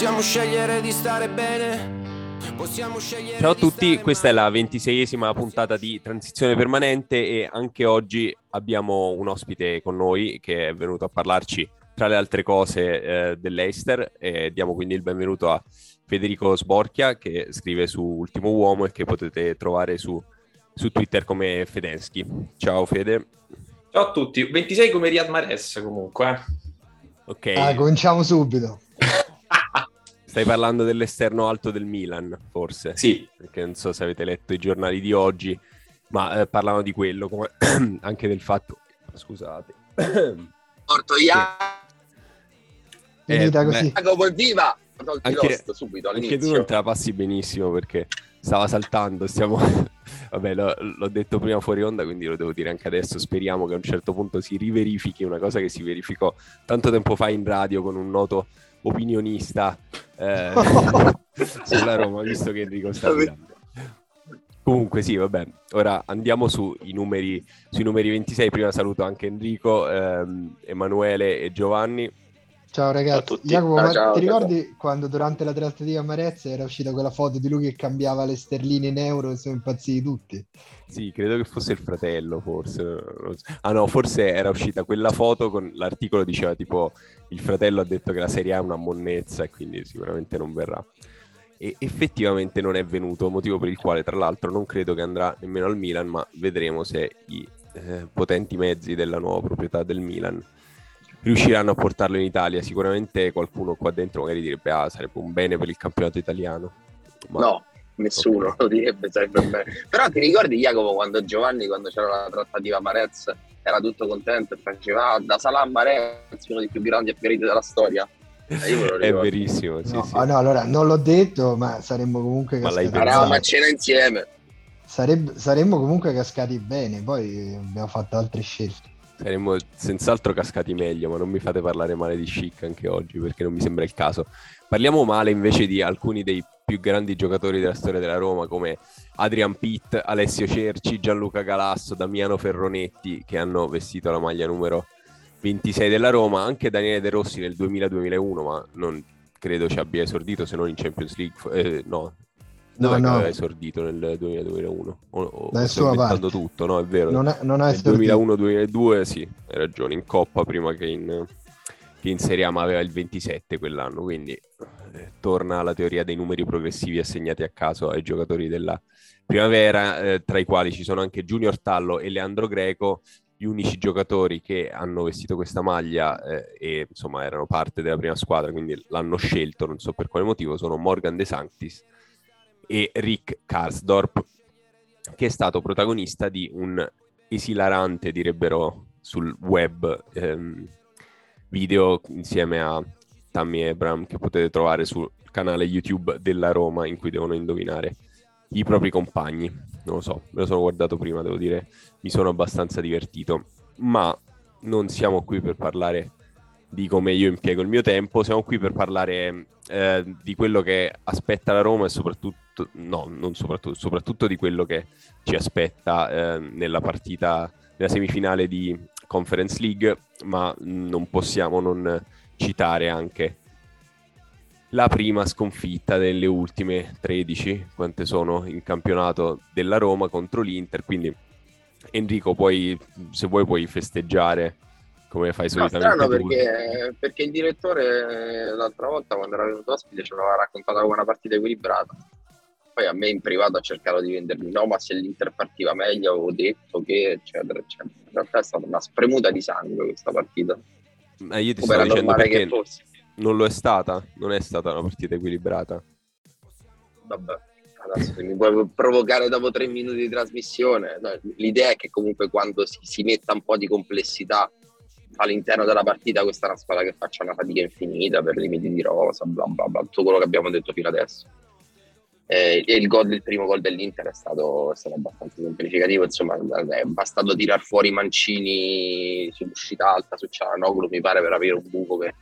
Possiamo scegliere di stare bene. Ciao a tutti, questa è la ventiseiesima puntata di Transizione Permanente e anche oggi abbiamo un ospite con noi che è venuto a parlarci tra le altre cose eh, dell'Eister e diamo quindi il benvenuto a Federico Sborchia che scrive su Ultimo Uomo e che potete trovare su, su Twitter come Fedensky. Ciao Fede. Ciao a tutti, 26 come Riyad Mahrez comunque. Ok. Ah, cominciamo subito. Stai parlando dell'esterno alto del Milan, forse? Sì. Perché non so se avete letto i giornali di oggi, ma eh, parlavano di quello, come anche del fatto... Scusate. Porto Ia... Finita eh, così. Jacopo evviva! Anche, subito anche tu non te la passi benissimo perché stava saltando, stiamo... Vabbè, l'ho, l'ho, detto prima fuori onda, quindi lo devo dire anche adesso. Speriamo che a un certo punto si riverifichi una cosa che si verificò tanto tempo fa in radio con un noto opinionista eh, sulla Roma, visto che Enrico sta guidando. Comunque sì, vabbè, ora andiamo su numeri, sui numeri 26, prima saluto anche Enrico, ehm, Emanuele e Giovanni. Ciao ragazzi, ciao Jacopo, ciao, ciao, ti ricordi ciao. quando durante la trattativa a Marezza era uscita quella foto di lui che cambiava le sterline in euro e sono impazziti tutti? Sì, credo che fosse il fratello, forse. Ah no, forse era uscita quella foto con l'articolo diceva tipo il fratello ha detto che la Serie A è una monnezza e quindi sicuramente non verrà. E effettivamente non è venuto, motivo per il quale tra l'altro non credo che andrà nemmeno al Milan, ma vedremo se i eh, potenti mezzi della nuova proprietà del Milan riusciranno a portarlo in Italia. Sicuramente qualcuno qua dentro magari direbbe ah sarebbe un bene per il campionato italiano. Ma... No, nessuno okay. lo direbbe sarebbe bene. Però ti ricordi Jacopo quando Giovanni, quando c'era la trattativa Marez, era tutto contento e faceva ah, da Salah a Marez uno dei più grandi appariti della storia? Eh, è verissimo, sì, no, sì. Oh, no, allora non l'ho detto, ma saremmo comunque ma cascati. Eravamo a cena insieme. Sareb- saremmo comunque cascati bene, poi abbiamo fatto altre scelte. Saremmo senz'altro cascati meglio, ma non mi fate parlare male di Chic anche oggi perché non mi sembra il caso. Parliamo male invece di alcuni dei più grandi giocatori della storia della Roma come Adrian Pitt, Alessio Cerci, Gianluca Galasso, Damiano Ferronetti che hanno vestito la maglia numero 26 della Roma, anche Daniele De Rossi nel 2000-2001, ma non credo ci abbia esordito se non in Champions League, eh, no, no, no. aveva esordito nel 2000-2001? O, o parte. tutto, no? È vero. Non, è, non ha esordito. 2001-2002, sì, hai ragione, in Coppa prima che in, che in Serie A, ma aveva il 27 quell'anno, quindi eh, torna alla teoria dei numeri progressivi assegnati a caso ai giocatori della primavera, eh, tra i quali ci sono anche Junior Tallo e Leandro Greco, gli unici giocatori che hanno vestito questa maglia eh, e insomma erano parte della prima squadra, quindi l'hanno scelto, non so per quale motivo, sono Morgan De Sanctis e Rick Karsdorp, che è stato protagonista di un esilarante, direbbero sul web, ehm, video insieme a Tammy Abram che potete trovare sul canale YouTube della Roma in cui devono indovinare i propri compagni. Non lo so, me lo sono guardato prima, devo dire, mi sono abbastanza divertito. Ma non siamo qui per parlare di come io impiego il mio tempo, siamo qui per parlare eh, di quello che aspetta la Roma e soprattutto, no, non soprattutto, soprattutto di quello che ci aspetta eh, nella partita, nella semifinale di Conference League, ma non possiamo non citare anche la prima sconfitta delle ultime 13, quante sono in campionato della Roma contro l'Inter, quindi Enrico poi se vuoi puoi festeggiare come fai solitamente no, strano perché, perché, il direttore l'altra volta quando era venuto ospite ci aveva raccontato una partita equilibrata poi a me in privato ha cercato di vendermi no ma se l'Inter partiva meglio avevo detto che eccetera eccetera in realtà è stata una spremuta di sangue questa partita eh, io ti stavo dicendo perché non lo è stata, non è stata una partita equilibrata. Vabbè, adesso mi puoi provocare dopo tre minuti di trasmissione. L'idea è che comunque quando si, si metta un po' di complessità all'interno della partita, questa è una squadra che faccia una fatica infinita per limiti di rosa, bla bla bla, tutto quello che abbiamo detto fino adesso. Eh, il, gol, il primo gol dell'Inter è stato, è stato abbastanza semplificativo, insomma è bastato tirar fuori Mancini sull'uscita alta su Cialanoglu, mi pare, per avere un buco che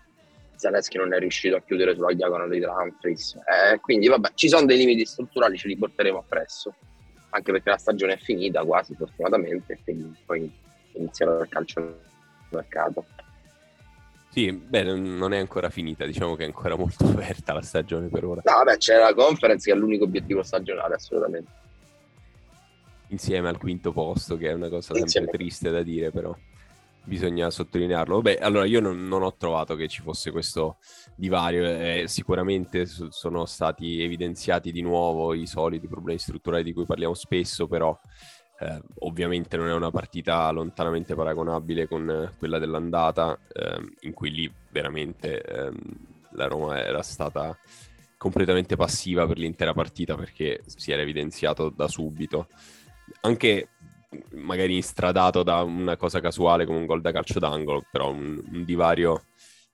Zaleschi non è riuscito a chiudere sulla diagonale di Dumfries. Eh, quindi vabbè, ci sono dei limiti strutturali, ce li porteremo appresso, anche perché la stagione è finita quasi fortunatamente, quindi poi inizierà il calcio mercato. Sì, beh, non è ancora finita, diciamo che è ancora molto aperta la stagione per ora. No, vabbè, c'è la conference che è l'unico obiettivo stagionale, assolutamente. Insieme al quinto posto, che è una cosa sempre Insieme. triste da dire, però bisogna sottolinearlo. Beh, allora io non, non, ho trovato che ci fosse questo divario, eh, sicuramente sono stati evidenziati di nuovo i soliti problemi strutturali di cui parliamo spesso, però eh, ovviamente non è una partita lontanamente paragonabile con eh, quella dell'andata, eh, in cui lì veramente ehm, la Roma era stata completamente passiva per l'intera partita perché si era evidenziato da subito. Anche magari instradato da una cosa casuale come un gol da calcio d'angolo, però un, un divario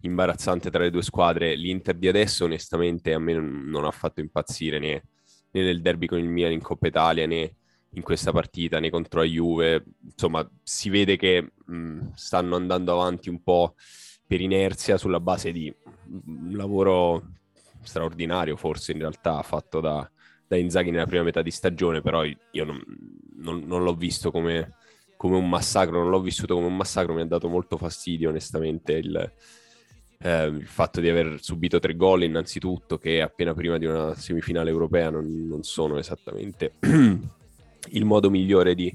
imbarazzante tra le due squadre. L'Inter di adesso onestamente a me non, non ha fatto impazzire né, né, nel derby con il Milan in Coppa Italia né in questa partita né contro la Juve. Insomma, si vede che mh, stanno andando avanti un po' per inerzia sulla base di un lavoro straordinario, forse in realtà fatto da, da Inzaghi nella prima metà di stagione, però io non, non, non l'ho visto come, come, un massacro, non l'ho vissuto come un massacro, mi ha dato molto fastidio onestamente il, eh, il fatto di aver subito tre gol innanzitutto, che appena prima di una semifinale europea non, non sono esattamente il modo migliore di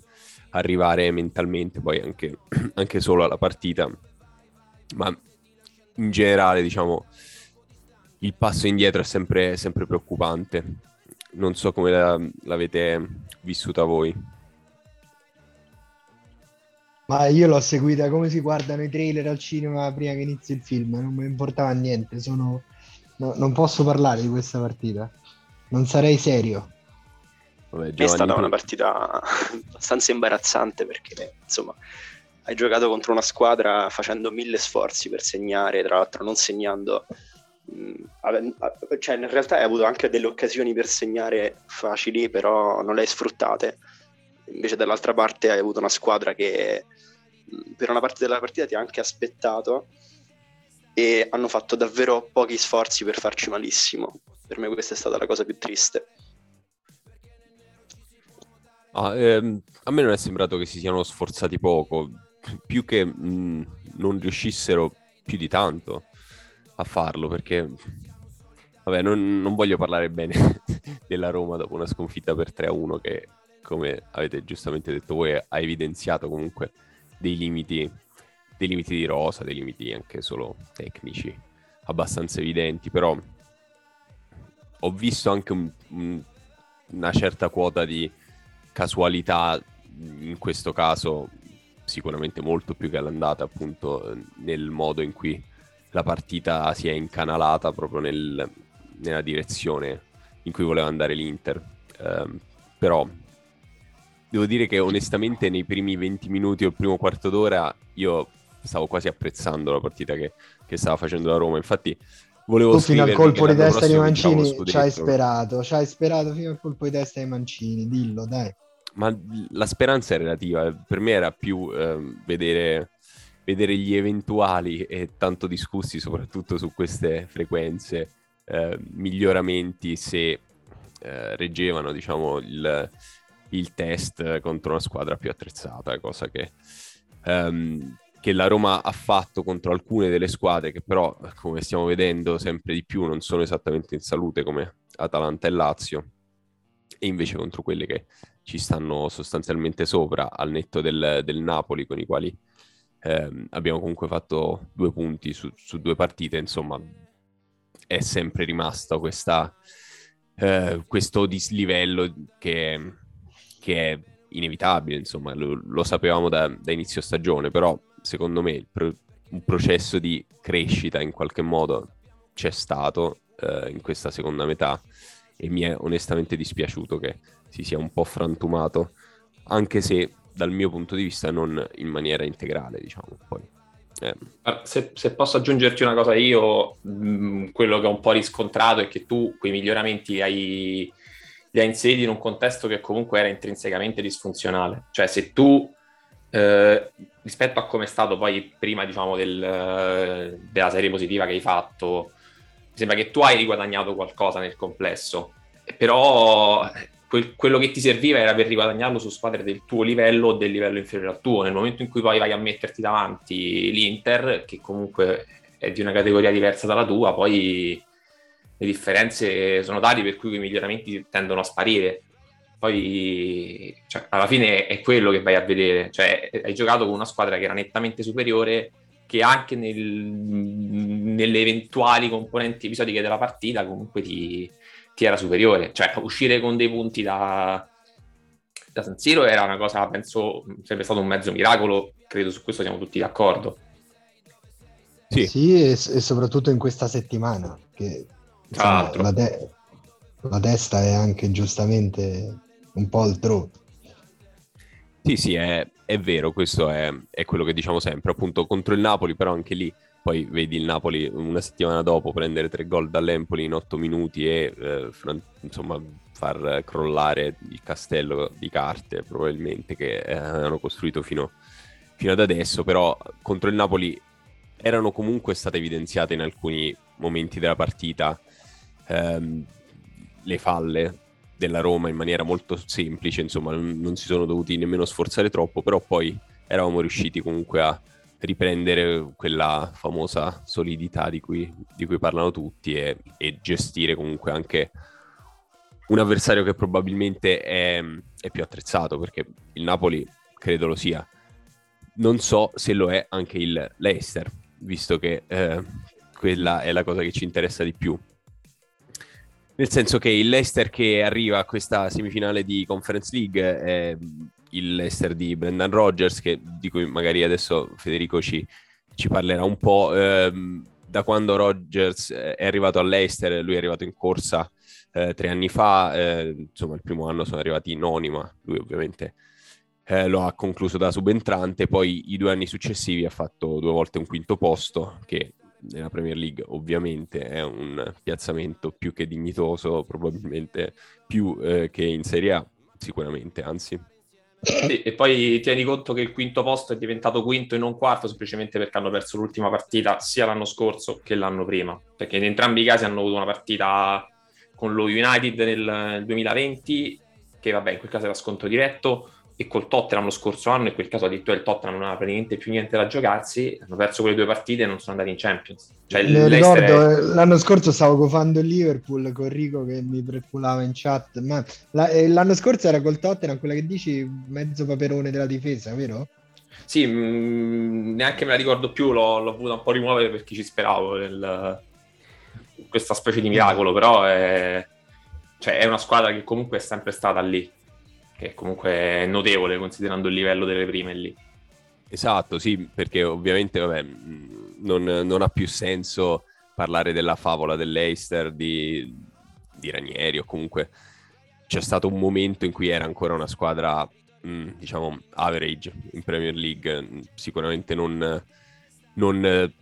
arrivare mentalmente poi anche, anche solo alla partita, ma in generale diciamo il passo indietro è sempre, sempre preoccupante. Non so come la, l'avete vissuta voi. Ma io l'ho seguita come si guardano i trailer al cinema prima che inizi il film, non mi importava niente, sono... no, non posso parlare di questa partita, non sarei serio. Vabbè, è stata una partita abbastanza imbarazzante perché insomma hai giocato contro una squadra facendo mille sforzi per segnare, tra l'altro non segnando. Mm, cioè, in realtà hai avuto anche delle occasioni per segnare facili, però non le hai sfruttate. Invece dall'altra parte hai avuto una squadra che mm, per una parte della partita ti ha anche aspettato e hanno fatto davvero pochi sforzi per farci malissimo. Per me questa è stata la cosa più triste. Ah, ehm, a me non è sembrato che si siano sforzati poco, più che mh, mm, non riuscissero più di tanto a farlo, perché vabbè, non, non voglio parlare bene della Roma dopo una sconfitta per 3-1 che, come avete giustamente detto voi, ha evidenziato comunque dei limiti, dei limiti di rosa, dei limiti anche solo tecnici abbastanza evidenti, però ho visto anche un, un, una certa quota di casualità in questo caso sicuramente molto più che all'andata appunto nel modo in cui la partita si è incanalata proprio nel, nella direzione in cui voleva andare l'Inter. Um, però devo dire che onestamente nei primi 20 minuti o il primo quarto d'ora io stavo quasi apprezzando la partita che, che stava facendo la Roma. Infatti volevo tu fino al colpo di testa di Mancini ci hai sperato, ci hai sperato fino al colpo di testa di Mancini, dillo dai. Ma la speranza è relativa, per me era più eh, vedere, vedere, gli eventuali e tanto discussi soprattutto su queste frequenze eh, miglioramenti se eh, reggevano diciamo il, il, test contro una squadra più attrezzata, cosa che ehm, che la Roma ha fatto contro alcune delle squadre che però, come stiamo vedendo sempre di più, non sono esattamente in salute come Atalanta e Lazio, e invece contro quelle che ci stanno sostanzialmente sopra, al netto del, del Napoli, con i quali ehm, abbiamo comunque fatto due punti su, su, due partite, insomma, è sempre rimasto questa, eh, questo dislivello che, che, è inevitabile, insomma, lo, lo sapevamo da, da inizio stagione, però secondo me pro- un processo di crescita in qualche modo c'è stato eh, in questa seconda metà e mi è onestamente dispiaciuto che si sia un po' frantumato, anche se dal mio punto di vista non in maniera integrale, diciamo. Poi, eh. se, se, posso aggiungerti una cosa io, mh, mm, quello che ho un po' riscontrato è che tu quei miglioramenti hai, li hai inseriti in un contesto che comunque era intrinsecamente disfunzionale. Cioè se tu eh, rispetto a come è stato poi prima diciamo del, della serie positiva che hai fatto mi sembra che tu hai riguadagnato qualcosa nel complesso però quel, quello che ti serviva era per riguadagnarlo su squadre del tuo livello o del livello inferiore al tuo nel momento in cui poi vai a metterti davanti l'Inter che comunque è di una categoria diversa dalla tua, poi le differenze sono tali per cui i miglioramenti tendono a sparire. Poi cioè, alla fine è quello che vai a vedere, cioè hai giocato con una squadra che era nettamente superiore, che anche nel, nelle eventuali componenti episodiche della partita comunque ti, ti, era superiore. Cioè uscire con dei punti da, da San Siro era una cosa, penso, sarebbe stato un mezzo miracolo, credo su questo siamo tutti d'accordo. Sì, sì e, e soprattutto in questa settimana, che insomma, la, de- la testa è anche giustamente un po' altrove. Sì, sì, è, è vero, questo è, è, quello che diciamo sempre, appunto contro il Napoli, però anche lì poi vedi il Napoli una settimana dopo prendere tre gol dall'Empoli in otto minuti e eh, insomma far crollare il castello di carte probabilmente che eh, hanno costruito fino, fino ad adesso, però contro il Napoli erano comunque state evidenziate in alcuni momenti della partita ehm, le falle della Roma in maniera molto semplice, insomma non, non si sono dovuti nemmeno sforzare troppo, però poi eravamo riusciti comunque a riprendere quella famosa solidità di cui, di cui parlano tutti e, e, gestire comunque anche un avversario che probabilmente è, è, più attrezzato perché il Napoli credo lo sia. Non so se lo è anche il Leicester, visto che eh, quella è la cosa che ci interessa di più. Nel senso che il Leicester che arriva a questa semifinale di Conference League è il Leicester di Brendan Rodgers, che, di cui magari adesso Federico ci, ci parlerà un po'. Ehm, da quando Rodgers è arrivato all'Eister, lui è arrivato in corsa eh, tre anni fa, eh, insomma il primo anno sono arrivati noni, ma lui ovviamente eh, lo ha concluso da subentrante, poi i due anni successivi ha fatto due volte un quinto posto, che nella Premier League ovviamente è un piazzamento più che dignitoso, probabilmente più eh, che in Serie A, sicuramente, anzi. Sì, e poi tieni conto che il quinto posto è diventato quinto e non quarto semplicemente perché hanno perso l'ultima partita sia l'anno scorso che l'anno prima, perché in entrambi i casi hanno avuto una partita con lo United nel 2020, che vabbè in quel caso era scontro diretto, e col Tottenham lo scorso anno, in quel caso addirittura il Tottenham non aveva praticamente più niente da giocarsi, hanno perso quelle due partite e non sono andati in Champions. Cioè, ricordo, è... L'anno scorso stavo cofando il Liverpool con Rico che mi preculava in chat, ma la, eh, l'anno scorso era col Tottenham, quella che dici mezzo paperone della difesa, vero? Sì, mh, mm, neanche me la ricordo più, l'ho, l'ho voluta un po' rimuovere perché ci speravo nel, questa specie di miracolo, però è, cioè, è una squadra che comunque è sempre stata lì che comunque è notevole considerando il livello delle prime lì. Esatto, sì, perché ovviamente vabbè, non, non, ha più senso parlare della favola dell'Eister di, di Ranieri o comunque c'è stato un momento in cui era ancora una squadra, mh, diciamo, average in Premier League, sicuramente non, non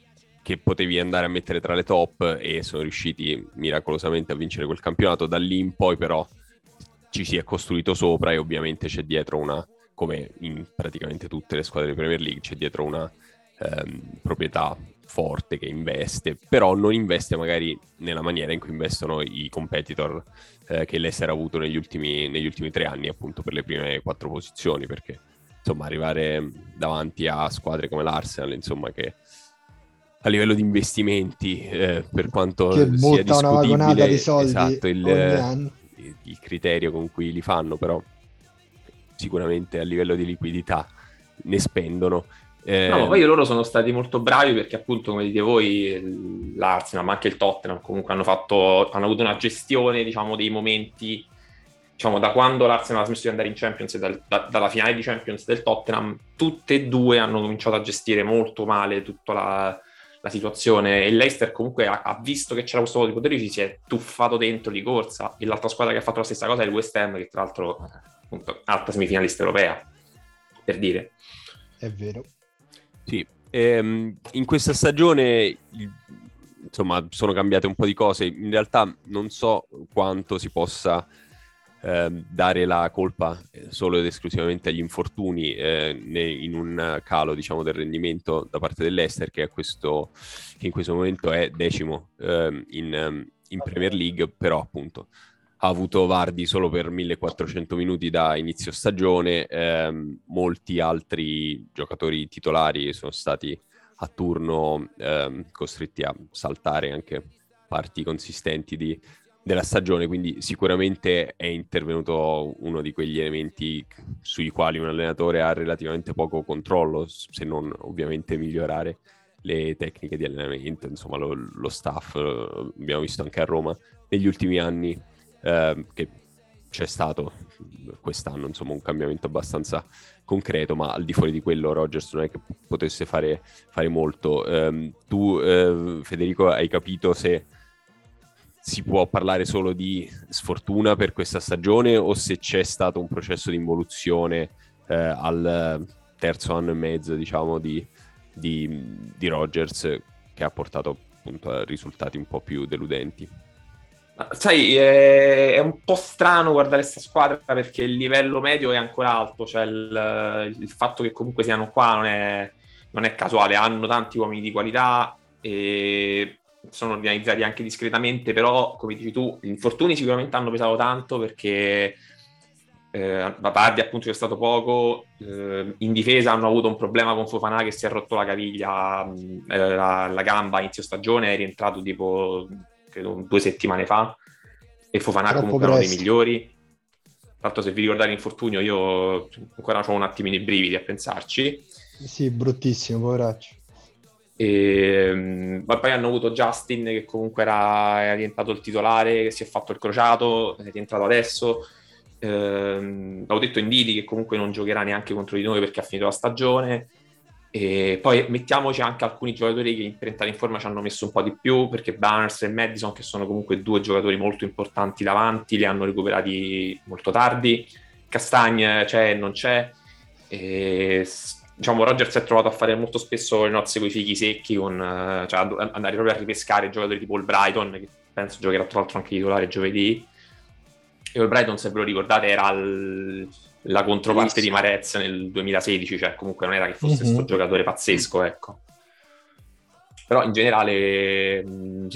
che potevi andare a mettere tra le top e sono riusciti miracolosamente a vincere quel campionato. Da lì in poi però ci si è costruito sopra e ovviamente c'è dietro una, come in praticamente tutte le squadre di Premier League, c'è dietro una ehm, proprietà forte che investe, però non investe magari nella maniera in cui investono i competitor eh, che l'Essere ha avuto negli ultimi, negli ultimi tre anni, appunto per le prime quattro posizioni, perché insomma arrivare davanti a squadre come l'Arsenal, insomma che a livello di investimenti, eh, per quanto che sia discutibile, di soldi esatto, il, il criterio con cui li fanno, però sicuramente a livello di liquidità ne spendono. Eh... No, ma poi loro sono stati molto bravi perché appunto, come dite voi, l'Arsenal, ma anche il Tottenham comunque hanno, fatto, hanno avuto una gestione, diciamo, dei momenti, diciamo, da quando l'Arsenal ha smesso di andare in Champions e dal, da, dalla finale di Champions del Tottenham, tutte e due hanno cominciato a gestire molto male tutta la, la situazione. E Leicester comunque ha, ha visto che c'era questo modo di potere, ci si è tuffato dentro di corsa. E l'altra squadra che ha fatto la stessa cosa è il West Ham che tra l'altro appunto alta semifinalista europea per dire. È vero. Sì ehm, in questa stagione insomma sono cambiate un po' di cose. In realtà non so quanto si possa Ehm, dare la colpa eh, solo ed esclusivamente agli infortuni eh, in un calo diciamo, del rendimento da parte dell'Ester che, che in questo momento è decimo eh, in, ehm, in, Premier League, però appunto ha avuto Vardi solo per 1400 minuti da inizio stagione, ehm, molti altri giocatori titolari sono stati a turno ehm, costretti a saltare anche parti consistenti di, della stagione, quindi sicuramente è intervenuto uno di quegli elementi sui quali un allenatore ha relativamente poco controllo, se non ovviamente migliorare le tecniche di allenamento, insomma lo, lo staff, abbiamo visto anche a Roma negli ultimi anni eh, che c'è stato quest'anno insomma un cambiamento abbastanza concreto, ma al di fuori di quello Rogers non è che potesse fare, fare molto. Um, tu uh, Federico hai capito se si può parlare solo di sfortuna per questa stagione o se c'è stato un processo di involuzione uh, al terzo anno e mezzo diciamo di, di, di Rogers che ha portato appunto a risultati un po' più deludenti. Sai, è, è, un po' strano guardare questa squadra perché il livello medio è ancora alto, cioè il, il fatto che comunque siano qua non è, non è, casuale, hanno tanti uomini di qualità e sono organizzati anche discretamente, però come dici tu, gli infortuni sicuramente hanno pesato tanto perché eh, Bapardi appunto c'è stato poco, eh, in difesa hanno avuto un problema con Fofana che si è rotto la caviglia, eh, la, la gamba inizio stagione, è rientrato tipo credo due settimane fa, e Fofana Troppo comunque uno dei migliori. Tra l'altro, se vi ricordate l'infortunio, io ancora ho un attimino i brividi a pensarci. Sì, bruttissimo, poveraccio. E, ma poi hanno avuto Justin che comunque era, era diventato il titolare, che si è fatto il crociato, è rientrato adesso. Eh, avevo detto Indidi che comunque non giocherà neanche contro di noi perché ha finito la stagione. E poi mettiamoci anche alcuni giocatori che in 30 in forma ci hanno messo un po' di più, perché Barnes e Madison, che sono comunque due giocatori molto importanti davanti, li hanno recuperati molto tardi. Castagne c'è e non c'è. E, diciamo, Rogers è trovato a fare molto spesso le nozze con i fighi secchi, con, cioè andare proprio a ripescare giocatori tipo il Brighton, che penso giocherà tra l'altro anche titolare giovedì. E il Brighton, se ve lo ricordate, era il la controparte di Marez nel 2016, cioè comunque non era che fosse questo mm-hmm. giocatore pazzesco, ecco. Però in generale, mh,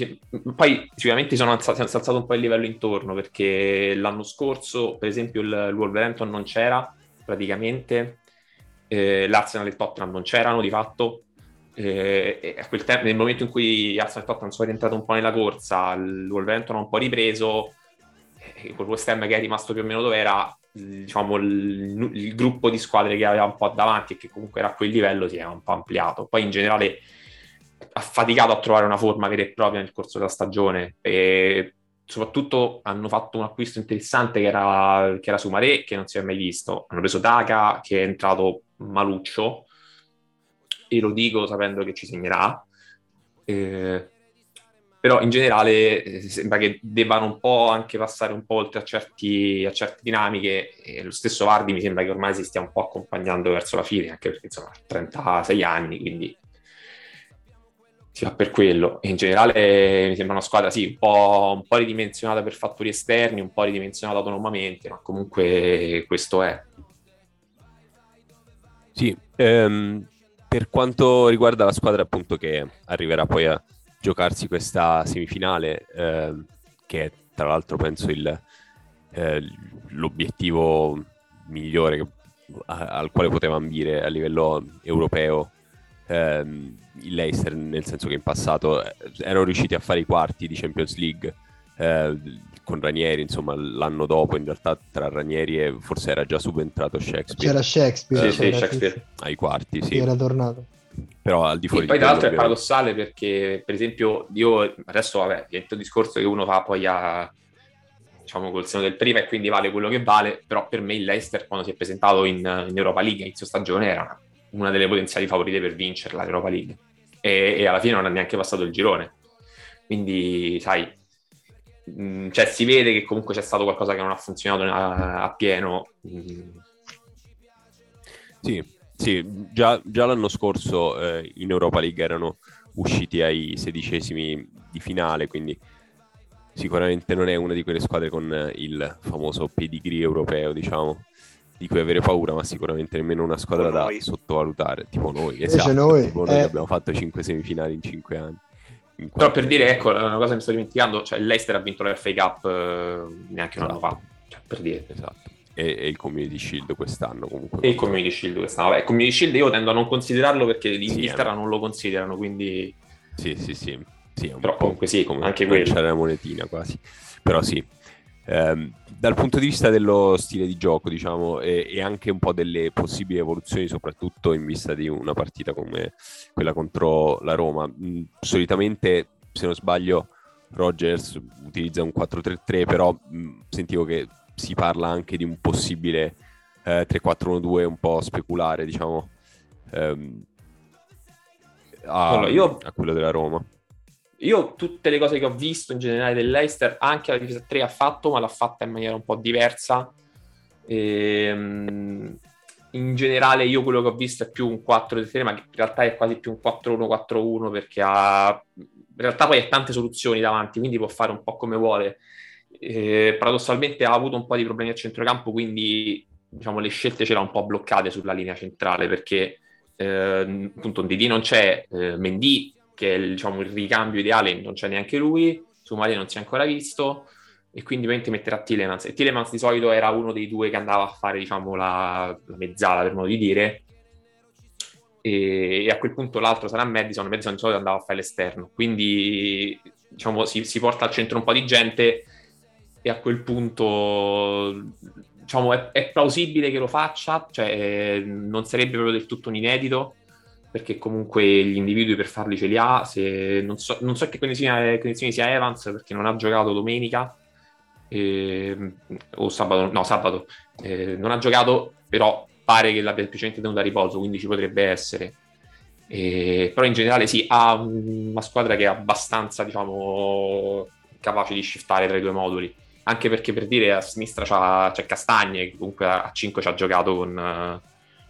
poi sicuramente sono alzato, si è alzato un po' il livello intorno perché l'anno scorso, per esempio, il, il Wolverhampton non c'era praticamente, eh, l'Arsenal e il Tottenham non c'erano di fatto. Eh, te- nel momento in cui Arsenal e Tottenham sono rientrati un po' nella corsa, il Wolverhampton ha un po' ripreso, eh, quel West Ham che è rimasto più o meno dove era, diciamo, il, il, gruppo di squadre che aveva un po' davanti e che comunque era a quel livello si è un po' ampliato. Poi in generale ha faticato a trovare una forma vera e propria nel corso della stagione e soprattutto hanno fatto un acquisto interessante che era, che era Sumaré, che non si è mai visto. Hanno preso Daca, che è entrato maluccio, e lo dico sapendo che ci segnerà. Eh, però in generale eh, sembra che debbano un po' anche passare un po' oltre a, certi, a certe dinamiche e lo stesso Vardi mi sembra che ormai si stia un po' accompagnando verso la fine anche perché insomma ha 36 anni quindi si va per quello. In generale mi sembra una squadra sì un po', un po ridimensionata per fattori esterni un po' ridimensionata autonomamente ma comunque questo è. Sì ehm, per quanto riguarda la squadra appunto che arriverà poi a giocarsi questa semifinale, eh, che è tra l'altro penso il, eh, l'obiettivo migliore che, a, al quale poteva ambire a livello europeo ehm, il Leicester, nel senso che in passato eh, erano riusciti a fare i quarti di Champions League eh, con Ranieri, insomma l'anno dopo in realtà tra Ranieri e forse era già subentrato Shakespeare. C'era Shakespeare, sì, c'era, sì, Shakespeare. ai quarti, sì. Era tornato però al di fuori e poi tra l'altro è paradossale perché per esempio io adesso vabbè è il discorso che uno fa poi a diciamo col seno del prima e quindi vale quello che vale però per me il Leicester quando si è presentato in, in Europa League inizio stagione era una delle potenziali favorite per vincerla l'Europa League e, e, alla fine non ha neanche passato il girone quindi sai mh, mm, cioè si vede che comunque c'è stato qualcosa che non ha funzionato a, a pieno. Mm. sì sì, già, già l'anno scorso eh, in Europa League erano usciti ai sedicesimi di finale, quindi sicuramente non è una di quelle squadre con eh, il famoso pedigree europeo, diciamo, di cui avere paura, ma sicuramente nemmeno una squadra da sottovalutare, tipo noi, esatto, noi, tipo noi eh... abbiamo fatto 5 semifinali in 5 anni. In Però per dire, ecco, una cosa che mi sto dimenticando, cioè l'Eister ha vinto la FA Cup eh, neanche un anno fa, cioè, per dire. Esatto. e, e, il Community Shield quest'anno comunque. E il Community Shield quest'anno. Vabbè, il Community Shield io tendo a non considerarlo perché l'Inghilterra sì, eh. non lo considerano, quindi... Sì, sì, sì. sì Però comunque sì, come anche quello. C'è la monetina quasi. Però sì. Eh, dal punto di vista dello stile di gioco, diciamo, e, e, anche un po' delle possibili evoluzioni, soprattutto in vista di una partita come quella contro la Roma. Mh, solitamente, se non sbaglio, Rogers utilizza un 4-3-3, però mh, sentivo che si parla anche di un possibile eh, 3-4-1-2 un po' speculare, diciamo, ehm, a, allora, io... a quello della Roma. Io tutte le cose che ho visto in generale dell'Eister, anche la difesa 3 ha fatto, ma l'ha fatta in maniera un po' diversa. E, um, in generale io quello che ho visto è più un 4-3, ma in realtà è quasi più un 4-1-4-1 perché ha... in realtà poi ha tante soluzioni davanti, quindi può fare un po' come vuole. E, paradossalmente ha avuto un po' di problemi a centrocampo, quindi diciamo, le scelte ce l'ha un po' bloccate sulla linea centrale perché eh, appunto Didi non c'è, eh, Mendy che è diciamo, il ricambio ideale, non c'è neanche lui, su Mali non si è ancora visto, e quindi ovviamente metterà Tillemans. E Tillemans di solito era uno dei due che andava a fare, diciamo, la, la mezzala, per modo di dire, e, e, a quel punto l'altro sarà Madison, Madison di solito andava a fare l'esterno, quindi diciamo, si, si porta al centro un po' di gente e a quel punto diciamo, è, è, plausibile che lo faccia, cioè non sarebbe proprio del tutto un inedito, perché comunque gli individui per farli ce li ha. Se, non, so, non so che condizioni, condizioni, sia Evans perché non ha giocato domenica eh, o sabato, no sabato, eh, non ha giocato, però pare che l'abbia semplicemente tenuto a riposo, quindi ci potrebbe essere. Eh, però in generale sì, ha una squadra che è abbastanza, diciamo, capace di shiftare tra i due moduli. Anche perché per dire a sinistra c'è, Castagne, che comunque a 5 ci ha giocato con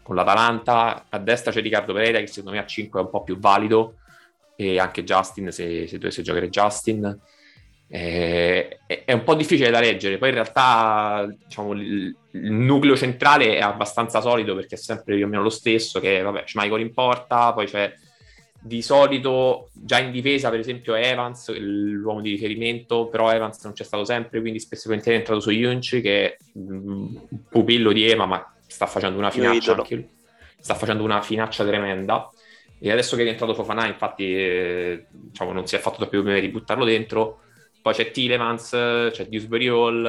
con l'Atalanta, a destra c'è Riccardo Pereira che secondo me a 5 è un po' più valido e anche Justin se, se dovesse giocare Justin. Eh, è un po' difficile da leggere. Poi in realtà diciamo, il, nucleo centrale è abbastanza solido perché è sempre più o meno lo stesso che vabbè Schmeichel in porta poi c'è di solito già in difesa per esempio Evans l'uomo di riferimento però Evans non c'è stato sempre quindi spesso è entrato su Junci che è un pupillo di Ema ma sta facendo una finaccia anche lui. sta facendo una finaccia tremenda. E adesso che è rientrato Fofana infatti eh, diciamo, non si è fatto troppi problemi di buttarlo dentro. Poi c'è Tilemans c'è Dewsbury Hall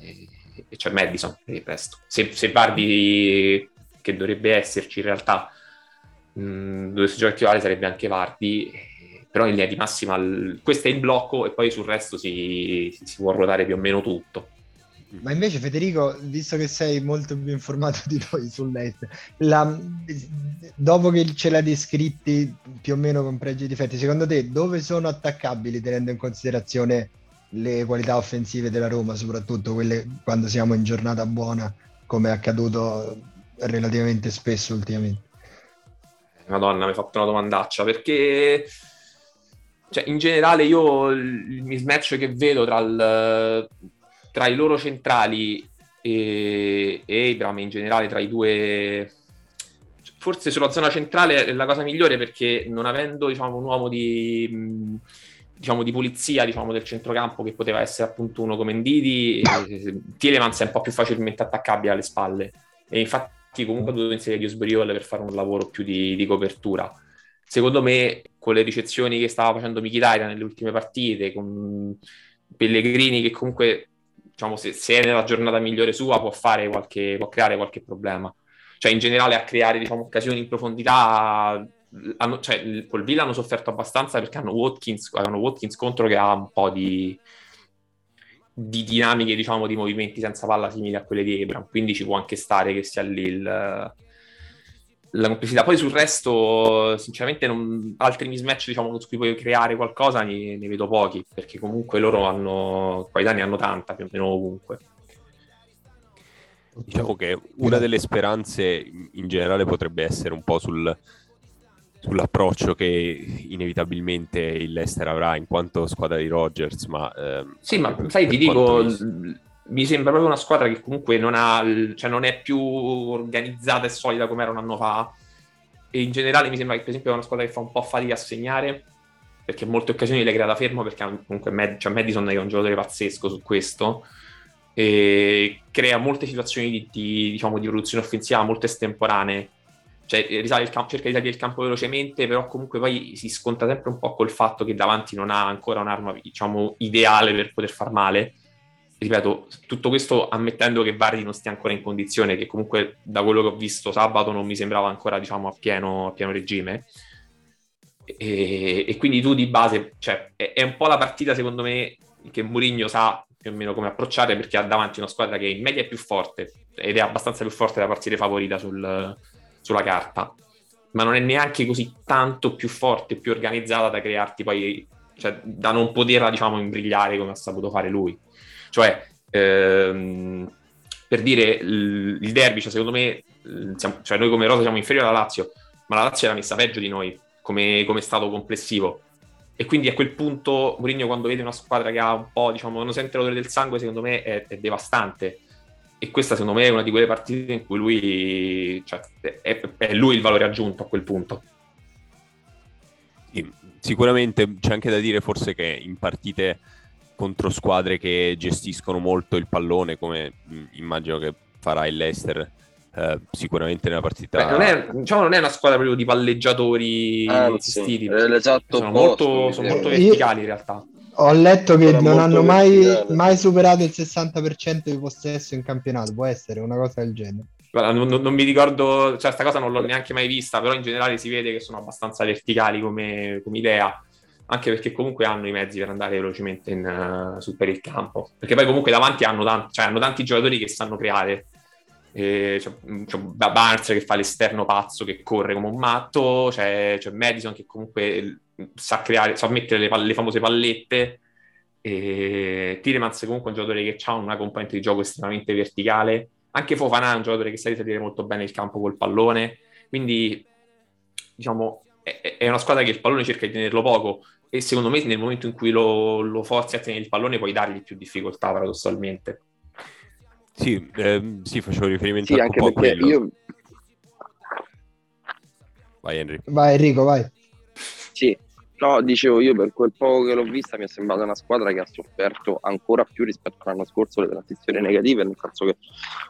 e, e c'è Madison per il resto. Se, se Vardi che dovrebbe esserci in realtà mh, mm, dovesse giocare titolare sarebbe anche Vardi però in linea di massima questo è il blocco e poi sul resto si, si può ruotare più o meno tutto ma invece Federico, visto che sei molto più informato di noi sull'Est, la, dopo che ce l'hai descritti più o meno con pregi e difetti, secondo te dove sono attaccabili tenendo in considerazione le qualità offensive della Roma, soprattutto quelle quando siamo in giornata buona, come è accaduto relativamente spesso ultimamente? Madonna, mi hai fatto una domandaccia perché cioè, in generale io il mismatch che vedo tra il tra i loro centrali e, e Abram in generale, tra i due forse sulla zona centrale è la cosa migliore perché non avendo diciamo, un uomo di, diciamo, di pulizia diciamo, del centrocampo che poteva essere appunto uno come Ndidi, eh, Tielemans è un po' più facilmente attaccabile alle spalle e infatti comunque ha dovuto inserire Hall per fare un lavoro più di, di, copertura. Secondo me con le ricezioni che stava facendo Michitaria nelle ultime partite, con Pellegrini che comunque diciamo, se, se, è nella giornata migliore sua, può, qualche, può creare qualche problema. Cioè, in generale, a creare diciamo, occasioni in profondità. Hanno, cioè, col Villa hanno sofferto abbastanza perché hanno Watkins, hanno Watkins contro che ha un po' di, di dinamiche, diciamo, di movimenti senza palla simili a quelle di Ebram. Quindi ci può anche stare che sia lì il, la complessità. Poi sul resto, sinceramente, non, altri mismatch diciamo, su cui puoi creare qualcosa ne, ne, vedo pochi, perché comunque loro hanno qualità ne hanno tanta più o meno ovunque. Diciamo che una delle speranze in generale potrebbe essere un po' sul, sull'approccio che inevitabilmente il Leicester avrà in quanto squadra di Rogers, ma... Ehm, sì, ma sai, ti dico... mi sembra proprio una squadra che comunque non, ha, cioè non è più organizzata e solida come era un anno fa. E in generale mi sembra che, per esempio, è una squadra che fa un po' fatica a segnare, perché in molte occasioni le crea da fermo, perché comunque Mad- cioè Madison è un giocatore pazzesco su questo. e crea molte situazioni di, di, diciamo, di produzione offensiva molto estemporanee cioè campo, cerca di tagliare il campo velocemente, però comunque poi si sconta sempre un po' col fatto che davanti non ha ancora un'arma, diciamo, ideale per poter far male. Ripeto, tutto questo ammettendo che Vardi non stia ancora in condizione, che comunque da quello che ho visto sabato non mi sembrava ancora, diciamo, a pieno, a pieno regime. E, e, quindi tu di base, cioè, è, è un po' la partita, secondo me, che Mourinho sa più o meno come approcciare perché ha davanti una squadra che in media è più forte ed è abbastanza più forte da partire favorita sul, sulla carta, ma non è neanche così tanto più forte, più organizzata da crearti poi, cioè da non poterla, diciamo, imbrigliare come ha saputo fare lui. Cioè, ehm, per dire, il, derby, cioè, secondo me, siamo, cioè noi come Rosa siamo inferiori alla Lazio, ma la Lazio era messa peggio di noi come, come stato complessivo. E quindi a quel punto Mourinho quando vede una squadra che ha un po', diciamo, non sente l'odore del sangue, secondo me è, è devastante e questa secondo me è una di quelle partite in cui lui cioè, è, è, lui il valore aggiunto a quel punto sì, sicuramente c'è anche da dire forse che in partite contro squadre che gestiscono molto il pallone come mh, immagino che farà il Leicester eh, sicuramente nella partita Beh, non, è, diciamo, non è una squadra proprio di palleggiatori assistiti l'esatto sono, molto, sono molto verticali in realtà. ho letto che non hanno mai, mai, superato il 60% di possesso in campionato, può essere una cosa del genere. Guarda, non, non, mi ricordo, cioè questa cosa non l'ho neanche mai vista, però in generale si vede che sono abbastanza verticali come, come idea, anche perché comunque hanno i mezzi per andare velocemente in, uh, su per il campo, perché poi comunque davanti hanno, tanti, cioè, hanno tanti giocatori che sanno creare, e c'è, c'è Barnes che fa l'esterno pazzo che corre come un matto, c'è, c'è Madison che comunque sa creare, sa mettere le, le famose pallette. E Tiremans comunque è un giocatore che ha una componente di gioco estremamente verticale. Anche Fofana è un giocatore che sa salire molto bene il campo col pallone. Quindi, diciamo, è, è, una squadra che il pallone cerca di tenerlo poco. E secondo me, nel momento in cui lo, lo forzi a tenere il pallone, puoi dargli più difficoltà, paradossalmente. Sì, eh, sì facevo riferimento sì, anche un po' a quello. Io... Vai Henry. Vai Enrico, vai. No, dicevo io per quel poco che l'ho vista mi è sembrata una squadra che ha sofferto ancora più rispetto all'anno scorso le transizioni negative, nel senso che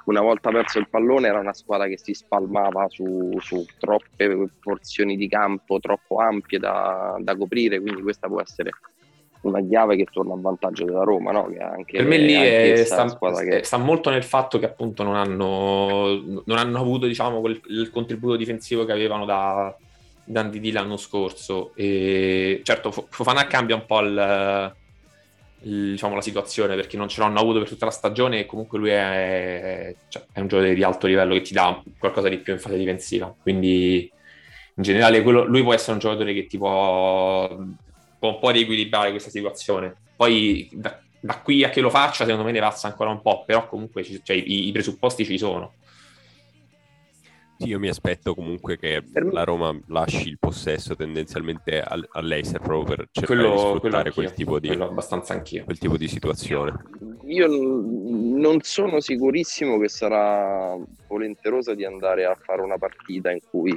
una volta perso il pallone era una squadra che si spalmava su, su troppe porzioni di campo troppo ampie da, da coprire, quindi questa può essere una chiave che torna a vantaggio della Roma, no? Anche, per me lì è, sta, che... sta, molto nel fatto che appunto non hanno, non hanno avuto diciamo, quel, il contributo difensivo che avevano da, da Ndidi l'anno scorso. E certo, Fofana cambia un po' il, il, diciamo, la situazione perché non ce l'hanno avuto per tutta la stagione e comunque lui è, cioè, è, un giocatore di alto livello che ti dà qualcosa di più in fase difensiva. Quindi in generale quello, lui può essere un giocatore che ti può può un po' riequilibrare questa situazione. Poi da, da, qui a che lo faccia, secondo me ne passa ancora un po', però comunque cioè, i, i, presupposti ci sono. Sì, io mi aspetto comunque che la Roma lasci il possesso tendenzialmente all'Eiser proprio per cercare quello, di sfruttare quel tipo di, quel tipo di situazione. Io non sono sicurissimo che sarà volenterosa di andare a fare una partita in cui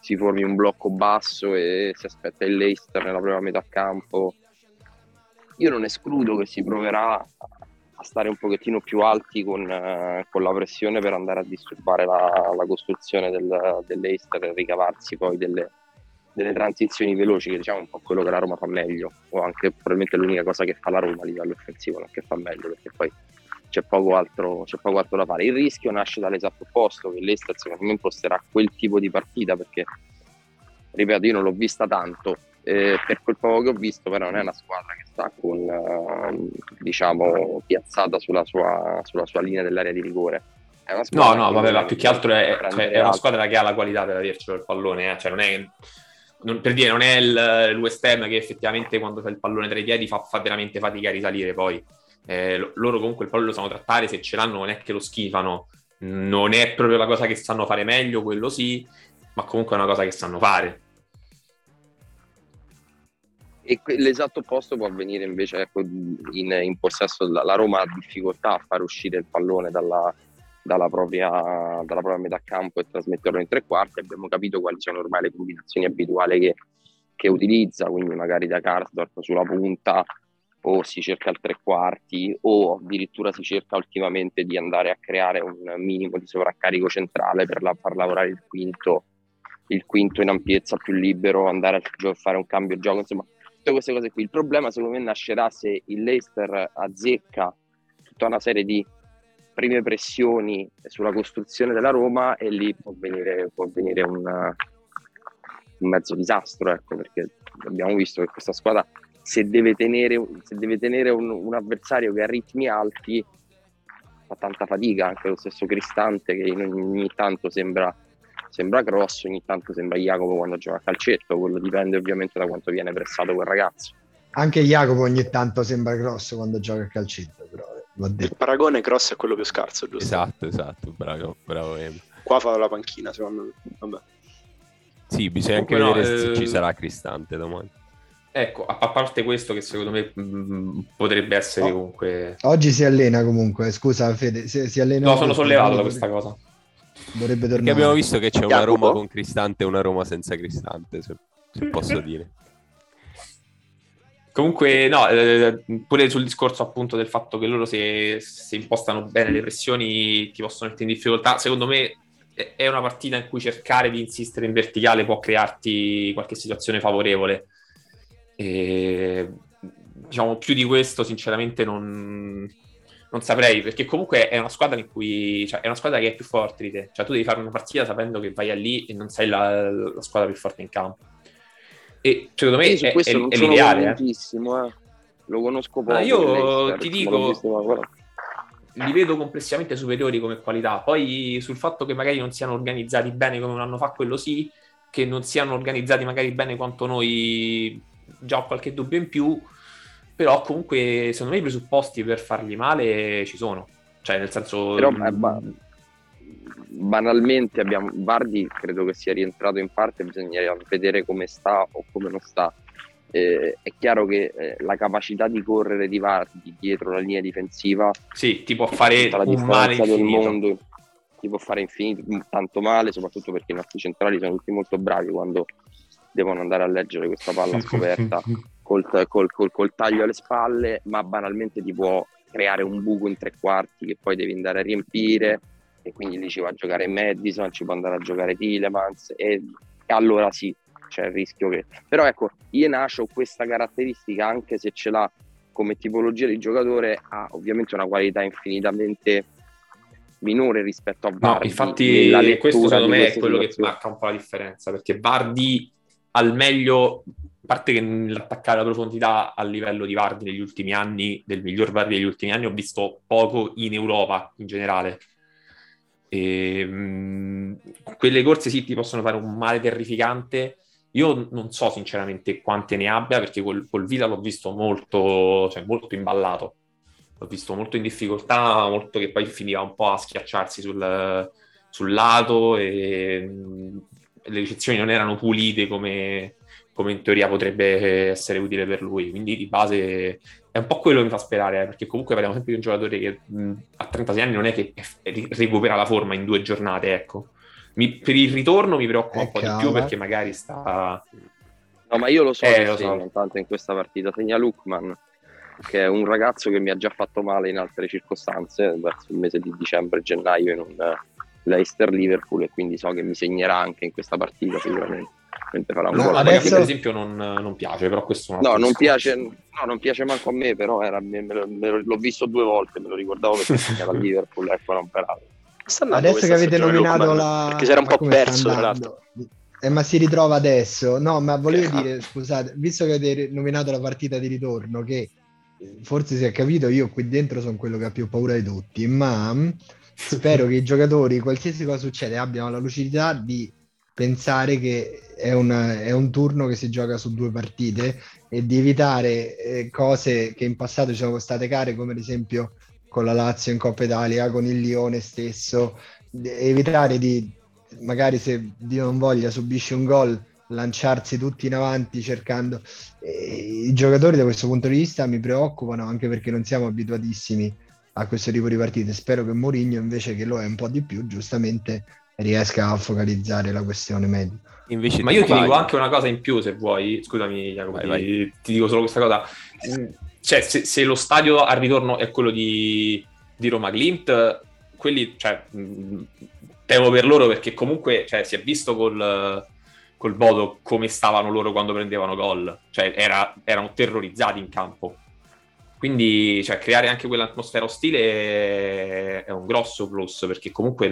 si formi un blocco basso e si aspetta il Leicester nella prima metà campo. Io non escludo che si proverà a stare un pochettino più alti con, eh, con la pressione per andare a disturbare la, la costruzione del, del Leicester e ricavarsi poi delle, delle transizioni veloci, che diciamo un po' quello che la Roma fa meglio, o anche probabilmente l'unica cosa che fa la Roma a livello offensivo, non che fa meglio, perché poi c'è poco, altro, c'è poco altro da fare. Il rischio nasce dall'esatto opposto, che l'Ester secondo me imposterà quel tipo di partita, perché, ripeto, io non l'ho vista tanto, eh, per quel poco che ho visto però non è una squadra che sta con, eh, diciamo, piazzata sulla sua, sulla sua linea dell'area di rigore. no, no, vabbè, ma più che altro è, cioè, è, una squadra che ha la qualità per avercelo il pallone, eh? cioè non è... Non, per dire, non è il, il West Ham che effettivamente quando fa il pallone tra i piedi fa, fa veramente fatica a risalire poi eh, loro comunque il pollo lo sanno trattare, se ce l'hanno non è che lo schifano, non è proprio la cosa che sanno fare meglio, quello sì, ma comunque è una cosa che sanno fare. E l'esatto opposto può avvenire invece ecco, in, in, possesso, la, la Roma ha difficoltà a far uscire il pallone dalla, dalla, propria, dalla propria metà campo e trasmetterlo in tre quarti, abbiamo capito quali sono ormai le combinazioni abituali che, che utilizza, quindi magari da Karsdorp sulla punta, o si cerca il tre quarti o addirittura si cerca ultimamente di andare a creare un minimo di sovraccarico centrale per la, far lavorare il quinto, il quinto in ampiezza più libero, andare a fare un cambio gioco, insomma tutte queste cose qui. Il problema secondo me nascerà se il Leicester azzecca tutta una serie di prime pressioni sulla costruzione della Roma e lì può venire, può venire un, un mezzo disastro, ecco, perché abbiamo visto che questa squadra se deve tenere, se deve tenere un, un, avversario che ha ritmi alti fa tanta fatica, anche lo stesso Cristante che ogni tanto sembra, sembra grosso, ogni tanto sembra Jacopo quando gioca a calcetto, quello dipende ovviamente da quanto viene pressato quel ragazzo. Anche Jacopo ogni tanto sembra grosso quando gioca a calcetto, però eh, il paragone grosso è quello più scarso, giusto? Esatto, esatto, bravo, bravo. Qua fa la panchina, secondo me. Vabbè. Sì, bisogna anche no, vedere eh... se ci sarà Cristante domani. Ecco, a, parte questo che secondo me mh, mm, potrebbe essere oh. comunque... Oggi si allena comunque, scusa Fede, si, si allena... No, sono sollevato da questa cosa. Dovrebbe tornare. Perché abbiamo visto che c'è una Roma con Cristante e una Roma senza Cristante, se, se posso dire. Comunque, no, eh, pure sul discorso appunto del fatto che loro se, se impostano bene le pressioni ti possono mettere in difficoltà, secondo me è una partita in cui cercare di insistere in verticale può crearti qualche situazione favorevole e, diciamo, più di questo, sinceramente, non, non, saprei, perché comunque è una squadra in cui cioè, è una squadra che è più forte di te. Cioè, tu devi fare una partita sapendo che vai a lì e non sei la, la squadra più forte in campo. E secondo me è, è, è l'ideale. Eh. eh. Lo conosco poco. io ti dico, li vedo complessivamente superiori come qualità. Poi sul fatto che magari non siano organizzati bene come un anno fa, quello sì, che non siano organizzati magari bene quanto noi già ho qualche dubbio in più, però comunque secondo me i presupposti per fargli male ci sono. Cioè, nel senso... Però, eh, ba- banalmente abbiamo... Vardi credo che sia rientrato in parte, bisogna vedere come sta o come non sta. Eh, è chiaro che eh, la capacità di correre di Vardi dietro la linea difensiva sì, ti può fare la un male del mondo ti può fare infinito, tanto male soprattutto perché i nostri centrali sono tutti molto bravi quando devono andare a leggere questa palla scoperta col, col, col, col, taglio alle spalle, ma banalmente ti può creare un buco in tre quarti che poi devi andare a riempire e quindi lì ci va a giocare Madison, ci può andare a giocare Tillemans e, e allora sì, c'è il rischio che... Però ecco, Ienacio questa caratteristica, anche se ce l'ha come tipologia di giocatore, ha ovviamente una qualità infinitamente minore rispetto a Vardy. No, infatti questo secondo me è quello che marca un po' la differenza, perché Vardy al meglio, parte che l'attaccare la profondità a livello di Vardi negli ultimi anni, del miglior Vardi degli ultimi anni, ho visto poco in Europa in generale. E, mh, quelle corse sì ti possono fare un male terrificante. Io non so sinceramente quante ne abbia perché col, col Vita l'ho visto molto, cioè, molto imballato. L'ho visto molto in difficoltà, molto che poi finiva un po' a schiacciarsi sul, sul lato e le ricezioni non erano pulite come, come, in teoria potrebbe essere utile per lui. Quindi di base è un po' quello che mi fa sperare, eh, perché comunque parliamo sempre di un giocatore che mh, a 36 anni non è che recupera la forma in due giornate, ecco. Mi, per il ritorno mi preoccupa un po' di più perché magari sta... No, ma io lo so, eh, lo so. tanto in questa partita, segna Lukman che è un ragazzo che mi ha già fatto male in altre circostanze, verso il mese di dicembre-gennaio in un Leicester-Liverpool e quindi so che mi segnerà anche in questa partita sicuramente. Farà un no, gol. Adesso... per esempio non, non, piace, però questo non No, non piace, no, non piace manco a me, però era, me, me, me, l'ho visto due volte, me lo ricordavo perché era a Liverpool, ecco, non per Adesso che avete nominato la... Perché si era un po' perso, tra l'altro. Eh, ma si ritrova adesso. No, ma volevo eh, dire, scusate, visto che avete nominato la partita di ritorno, che forse si è capito, io qui dentro sono quello che ha più paura di tutti, ma spero che i giocatori, qualsiasi cosa succede, abbiano la lucidità di pensare che è, una, è, un turno che si gioca su due partite e di evitare eh, cose che in passato ci sono state care, come ad esempio con la Lazio in Coppa Italia, con il Lione stesso, evitare di, magari se Dio non voglia, subisce un gol, lanciarsi tutti in avanti cercando... I giocatori da questo punto di vista mi preoccupano anche perché non siamo abituatissimi a questo tipo di partite. Spero che Mourinho, invece che lo è un po' di più, giustamente riesca a focalizzare la questione meglio. Invece Ma io ti vai. dico anche una cosa in più, se vuoi. Scusami, Jacopo, vai, ti, vai. ti, dico solo questa cosa. cioè, se, se, lo stadio al ritorno è quello di, di Roma Glint, quelli, cioè, temo per loro perché comunque cioè, si è visto col, col Bodo come stavano loro quando prendevano gol, cioè era, erano terrorizzati in campo. Quindi cioè, creare anche quell'atmosfera ostile è, un grosso plus perché comunque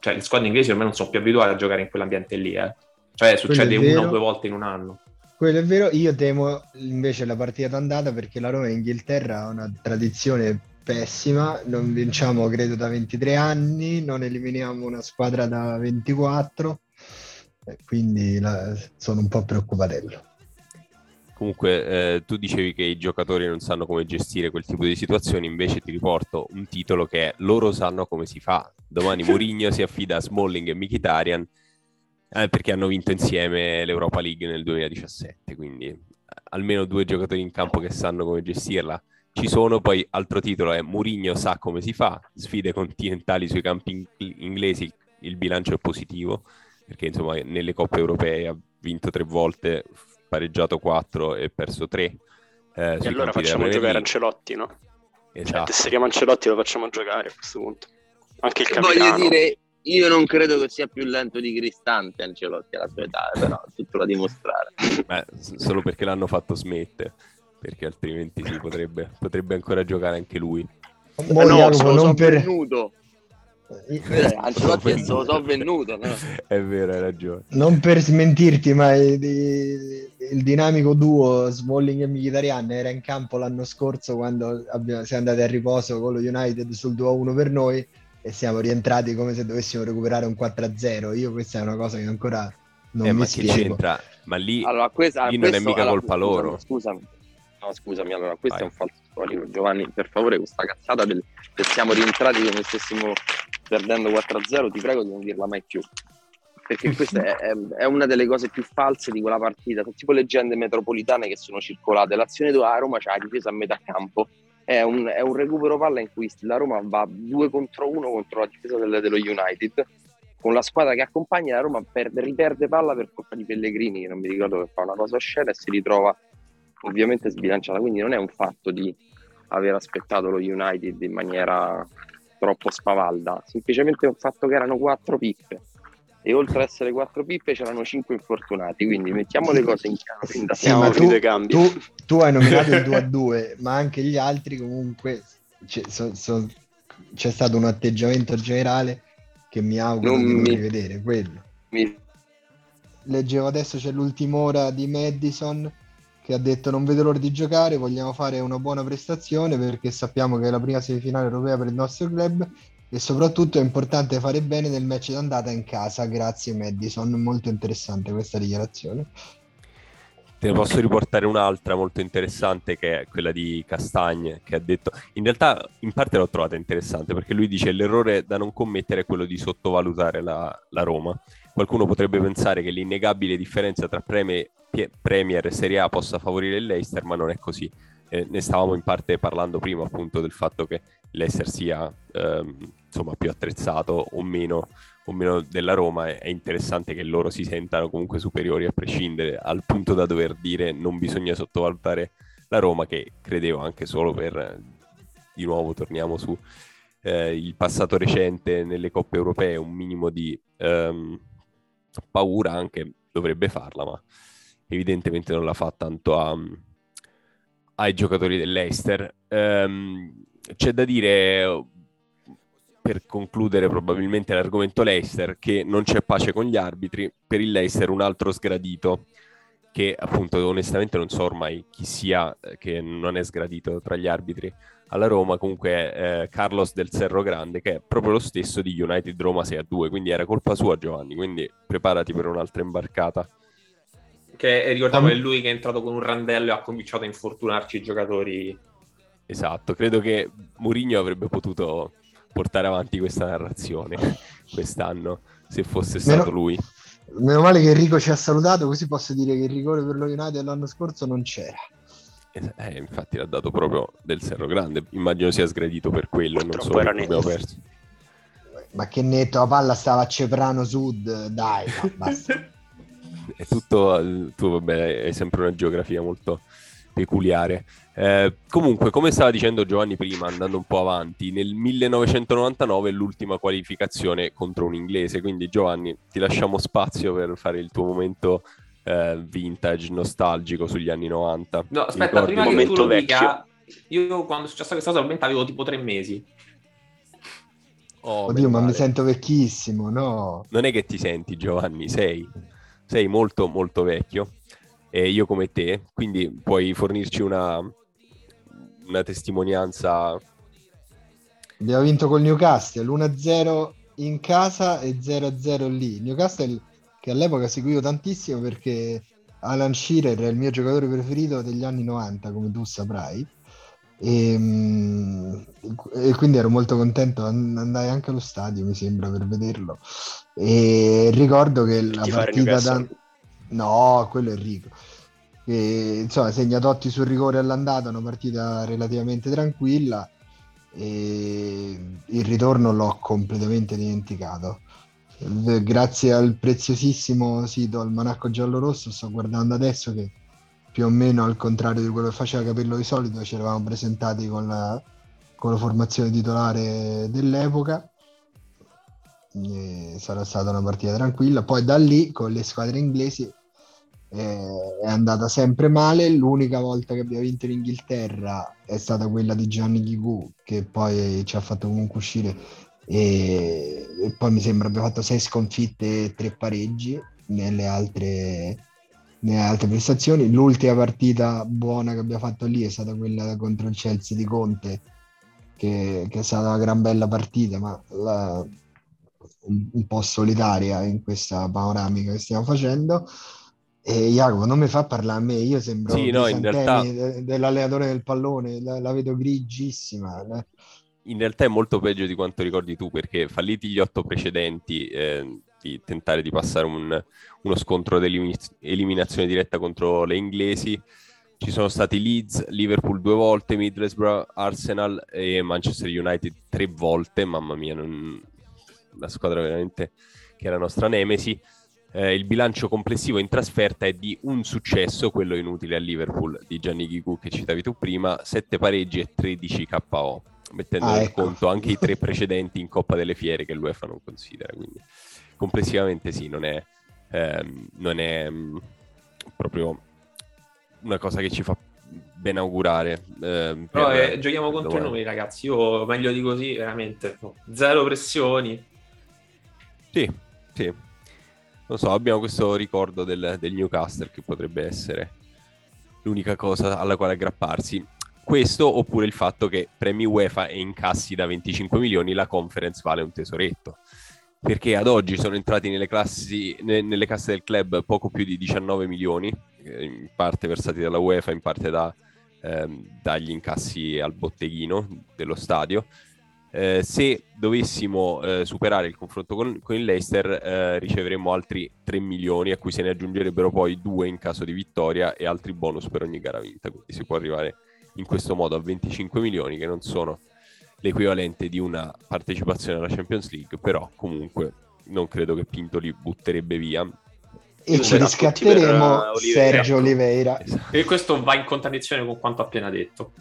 cioè, le squadre inglesi ormai non sono più abituate a giocare in quell'ambiente lì. Eh. Cioè succede una o due volte in un anno. Quello è vero, io temo invece la partita d'andata perché la Roma in Inghilterra ha una tradizione pessima, non vinciamo credo da 23 anni, non eliminiamo una squadra da 24, quindi la, sono un po' preoccupatello. Comunque eh, tu dicevi che i giocatori non sanno come gestire quel tipo di situazioni, invece ti riporto un titolo che è loro sanno come si fa. Domani Mourinho si affida a Smalling e Mkhitaryan eh, perché hanno vinto insieme l'Europa League nel 2017, quindi eh, almeno due giocatori in campo che sanno come gestirla ci sono. Poi altro titolo è Mourinho sa come si fa, sfide continentali sui campi in- inglesi, il bilancio è positivo, perché insomma nelle coppe europee ha vinto tre volte, pareggiato quattro e perso tre. Eh, e allora facciamo giocare Ancelotti, no? Cioè, esatto. Cioè, tesseriamo Ancelotti lo facciamo giocare a questo punto. Anche il capitano. Voglio dire, io non credo che sia più lento di Cristante Ancelotti alla sua età, però tutto da dimostrare. Beh, solo perché l'hanno fatto smettere, perché altrimenti potrebbe, potrebbe ancora giocare anche lui. Ma eh no, sono non per... venuto. Eh, Ancelotti è so, so venuto. No? È vero, hai ragione. Non per smentirti, ma il, il dinamico duo Smalling e Mkhitaryan era in campo l'anno scorso quando abbiamo, siamo andati a riposo con lo United sul 2-1 per noi e siamo rientrati come se dovessimo recuperare un 4-0. Io questa è una cosa che ancora non eh, mi ma spiego. che c'entra? Ma lì, allora, questa, lì non questo, è mica allora, colpa loro. Scusami, no, scusami, allora questo Vai. è un falso storico. Giovanni, per favore, questa cazzata del che siamo rientrati come stessimo perdendo 4-0, ti prego di non dirla mai più. Perché questa è, è, è, una delle cose più false di quella partita. Sono tipo leggende metropolitane che sono circolate. L'azione la Roma c'ha la difesa a metà campo è un, è un, recupero palla in cui la Roma va due contro uno contro la difesa del, dello United con la squadra che accompagna la Roma perde, riperde palla per colpa di Pellegrini che non mi ricordo che fa una cosa oscena e si ritrova ovviamente sbilanciata quindi non è un fatto di aver aspettato lo United in maniera troppo spavalda semplicemente un fatto che erano quattro pippe. E oltre ad essere quattro pippe c'erano cinque infortunati, quindi mettiamo le cose in chiaro fin da sì, ma tu, tu, tu, hai nominato il 2 a 2, ma anche gli altri comunque c'è, so, so, c'è stato un atteggiamento generale che mi auguro non di non mi... rivedere, quello. Mi... Leggevo adesso c'è l'ultima ora di Madison che ha detto non vedo l'ora di giocare, vogliamo fare una buona prestazione perché sappiamo che è la prima semifinale europea per il nostro club e soprattutto è importante fare bene nel match d'andata in casa. Grazie Madison, molto interessante questa dichiarazione. Te ne posso riportare un'altra molto interessante che è quella di Castagne che ha detto, in realtà in parte l'ho trovata interessante perché lui dice l'errore da non commettere è quello di sottovalutare la, la Roma. Qualcuno potrebbe pensare che l'innegabile differenza tra Premier, Premier e Serie A possa favorire il Leicester, ma non è così. Eh, ne stavamo in parte parlando prima appunto del fatto che l'Ester sia ehm, insomma, più attrezzato o meno, o meno della Roma, è, è, interessante che loro si sentano comunque superiori a prescindere, al punto da dover dire non bisogna sottovalutare la Roma, che credevo anche solo per, di nuovo torniamo su eh, il passato recente nelle coppe europee, un minimo di ehm, paura anche dovrebbe farla, ma evidentemente non la fa tanto a, ai giocatori dell'Eister. Um, c'è da dire, per concludere probabilmente l'argomento Leicester, che non c'è pace con gli arbitri. Per il Leicester un altro sgradito, che appunto onestamente non so ormai chi sia eh, che non è sgradito tra gli arbitri alla Roma, comunque eh, Carlos del Cerro Grande, che è proprio lo stesso di United Roma 6 a 2, quindi era colpa sua Giovanni, quindi preparati per un'altra imbarcata. Che ricordiamo è lui che è entrato con un randello e ha cominciato a infortunarci i giocatori Esatto, credo che Mourinho avrebbe potuto portare avanti questa narrazione quest'anno se fosse stato meno, lui. Meno male che Enrico ci ha salutato, così posso dire che il rigore per lo United l'anno scorso non c'era. Eh, infatti l'ha dato proprio del Serro Grande, immagino sia sgradito per quello, non so perché abbiamo perso. Ma che netto, la palla stava a Ceprano Sud, dai, basta. È tutto, tu vabbè, hai sempre una geografia molto peculiare. Eh, comunque, come stava dicendo Giovanni prima, andando un po' avanti, nel 1999 è l'ultima qualificazione contro un inglese, quindi Giovanni ti lasciamo spazio per fare il tuo momento eh, vintage, nostalgico sugli anni 90. No, aspetta, Ricordi prima che tu lo dica, io quando è successa questa cosa probabilmente avevo tipo tre mesi. Oh, Oddio, ma male. mi sento vecchissimo, no? Non è che ti senti, Giovanni, sei, sei molto, molto vecchio. E io come te, quindi puoi fornirci una, una testimonianza. Abbiamo vinto col Newcastle 1-0 in casa e 0-0 lì. Newcastle che all'epoca seguivo tantissimo perché Alan Shearer è il mio giocatore preferito degli anni 90, come tu saprai. E, ehm, e, quindi ero molto contento andai anche allo stadio mi sembra per vederlo. E ricordo che la partita da... no quello è Rico. E, insomma segna Totti sul rigore all'andata una partita relativamente tranquilla e il ritorno l'ho completamente dimenticato grazie al preziosissimo sito Almanacco Giallo Rosso sto guardando adesso che più o meno al contrario di quello che faceva Capello di solito ci eravamo presentati con la, con la formazione titolare dell'epoca. E sarà stata una partita tranquilla. Poi da lì con le squadre inglesi eh, è andata sempre male. L'unica volta che abbiamo vinto in Inghilterra è stata quella di Gianni Ghigù che poi ci ha fatto comunque uscire e, e poi mi sembra abbia fatto sei sconfitte e tre pareggi nelle altre, nelle altre prestazioni. L'ultima partita buona che abbiamo fatto lì è stata quella contro il Chelsea di Conte, che, che è stata una gran bella partita, ma la, un, un, po' solitaria in questa panoramica che stiamo facendo. E Jacopo non mi fa parlare a me, io sembro sì, no, in realtà... dell'allenatore del pallone, la, la vedo grigissima. Eh in realtà è molto peggio di quanto ricordi tu, perché falliti gli otto precedenti eh, di tentare di passare un, uno scontro di eliminazione diretta contro le inglesi, ci sono stati Leeds, Liverpool due volte, Middlesbrough, Arsenal e Manchester United tre volte, mamma mia, non... la squadra veramente che era nostra nemesi. Eh, il bilancio complessivo in trasferta è di un successo, quello inutile a Liverpool di Gianni Ghigu che citavi tu prima, 7 pareggi e 13 KO mettendo ah, in ecco. conto anche i tre precedenti in Coppa delle Fiere che l'UEFA non considera. Quindi complessivamente sì, non è, ehm, non è mh, mm, proprio una cosa che ci fa ben augurare. Eh, Però per... eh, giochiamo contro noi ragazzi, io meglio di così, veramente. Zero pressioni. Sì, sì. Non so, abbiamo questo ricordo del, del Newcastle che potrebbe essere l'unica cosa alla quale aggrapparsi. Questo oppure il fatto che premi UEFA e incassi da 25 milioni la conference vale un tesoretto. Perché ad oggi sono entrati nelle, classi, ne, nelle casse del club poco più di 19 milioni, eh, in parte versati dalla UEFA, in parte da, ehm, dagli incassi al botteghino dello stadio. Eh, se dovessimo eh, superare il confronto con, con il Leicester, eh, riceveremmo altri 3 milioni, a cui se ne aggiungerebbero poi 2 in caso di vittoria e altri bonus per ogni gara vinta. Quindi si può arrivare in questo modo a 25 milioni che non sono l'equivalente di una partecipazione alla Champions League, però comunque non credo che Pinto li butterebbe via. E ci riscatteremo Sergio Oliveira. Esatto. E questo va in contraddizione con quanto appena detto.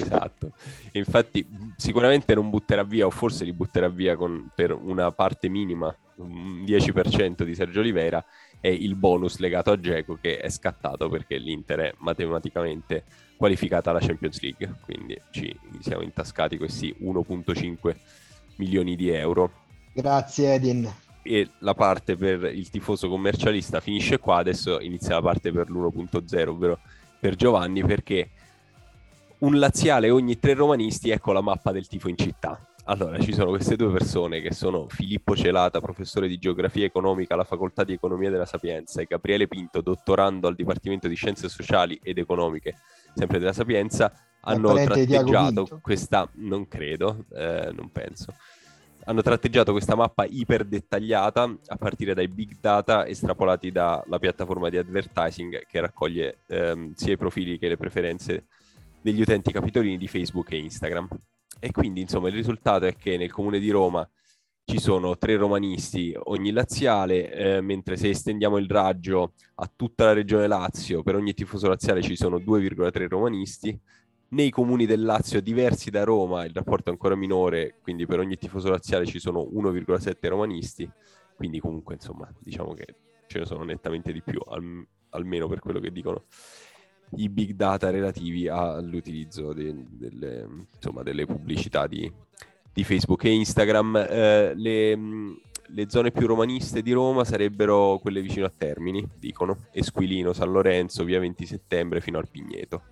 Esatto. Infatti sicuramente non butterà via, o forse li butterà via con, per una parte minima, un 10% di Sergio Oliveira, e il bonus legato a Geco che è scattato perché l'Inter è matematicamente qualificata alla Champions League, quindi ci siamo intascati questi 1.5 milioni di euro. Grazie Edin. E la parte per il tifoso commercialista finisce qua, adesso inizia la parte per l'1.0, ovvero per Giovanni, perché un laziale ogni tre romanisti, ecco la mappa del tifo in città. Allora, ci sono queste due persone che sono Filippo Celata, professore di geografia economica alla Facoltà di Economia della Sapienza, e Gabriele Pinto, dottorando al Dipartimento di Scienze Sociali ed Economiche sempre della Sapienza, hanno tratteggiato questa, non credo, eh, non penso, hanno tratteggiato questa mappa iper dettagliata a partire dai big data estrapolati dalla piattaforma di advertising che raccoglie ehm, sia i profili che le preferenze degli utenti capitolini di Facebook e Instagram. E quindi, insomma, il risultato è che nel comune di Roma ci sono tre romanisti ogni laziale, eh, mentre se estendiamo il raggio a tutta la regione Lazio, per ogni tifoso laziale ci sono 2,3 romanisti. Nei comuni del Lazio diversi da Roma il rapporto è ancora minore, quindi per ogni tifoso laziale ci sono 1,7 romanisti, quindi comunque insomma diciamo che ce ne sono nettamente di più, al, almeno per quello che dicono i big data relativi all'utilizzo de, delle, insomma, delle pubblicità di, di Facebook e Instagram. Eh, le, le, zone più romaniste di Roma sarebbero quelle vicino a Termini, dicono, Esquilino, San Lorenzo, via 20 settembre fino al Pigneto.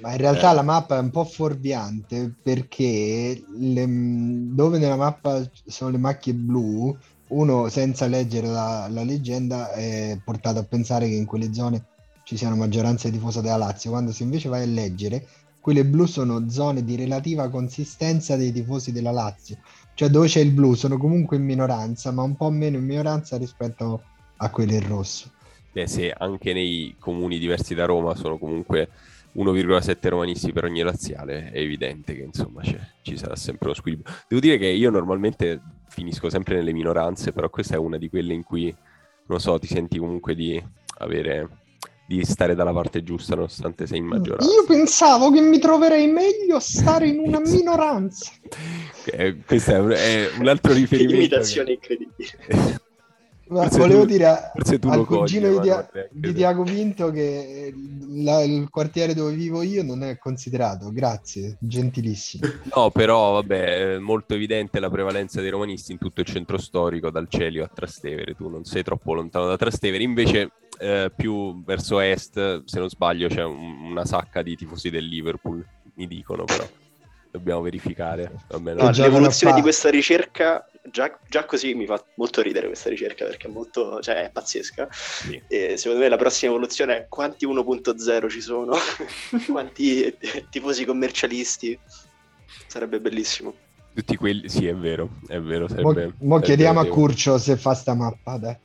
Ma in realtà eh. la mappa è un po' fuorviante perché le, dove nella mappa sono le macchie blu, uno senza leggere la, la, leggenda è portato a pensare che in quelle zone ci sia una maggioranza di tifosa della Lazio, quando se invece vai a leggere quelle blu sono zone di relativa consistenza dei tifosi della Lazio, cioè dove c'è il blu sono comunque in minoranza, ma un po' meno in minoranza rispetto a quelle in rosso. Beh, se anche nei comuni diversi da Roma sono comunque 1,7 romanisti per ogni laziale, è evidente che insomma ci sarà sempre uno squilibrio. Devo dire che io normalmente finisco sempre nelle minoranze, però questa è una di quelle in cui, non so, ti senti comunque di avere di stare dalla parte giusta nonostante sei in maggioranza. Io pensavo che mi troverei meglio a stare in una minoranza. eh, questo è un, è un altro riferimento. Imitazione che... incredibile. volevo tu, dire al cugino cogli, di, Dia- di Diago Vinto che la, il quartiere dove vivo io non è considerato, grazie, gentilissimo. No, però vabbè, è molto evidente la prevalenza dei romanisti in tutto il centro storico, dal Celio a Trastevere, tu non sei troppo lontano da Trastevere, invece eh, più verso est, se non sbaglio, c'è un, una sacca di tifosi del Liverpool, mi dicono però. Dobbiamo verificare. No, l'evoluzione di questa ricerca, già, già, così mi fa molto ridere questa ricerca perché è molto, cioè è pazzesca. Sì. E secondo me la prossima evoluzione è quanti 1.0 ci sono, quanti tifosi commercialisti. Sarebbe bellissimo. Tutti quelli, sì, è vero, è vero. Sarebbe, mo, mo chiediamo a Curcio se fa sta mappa, dai.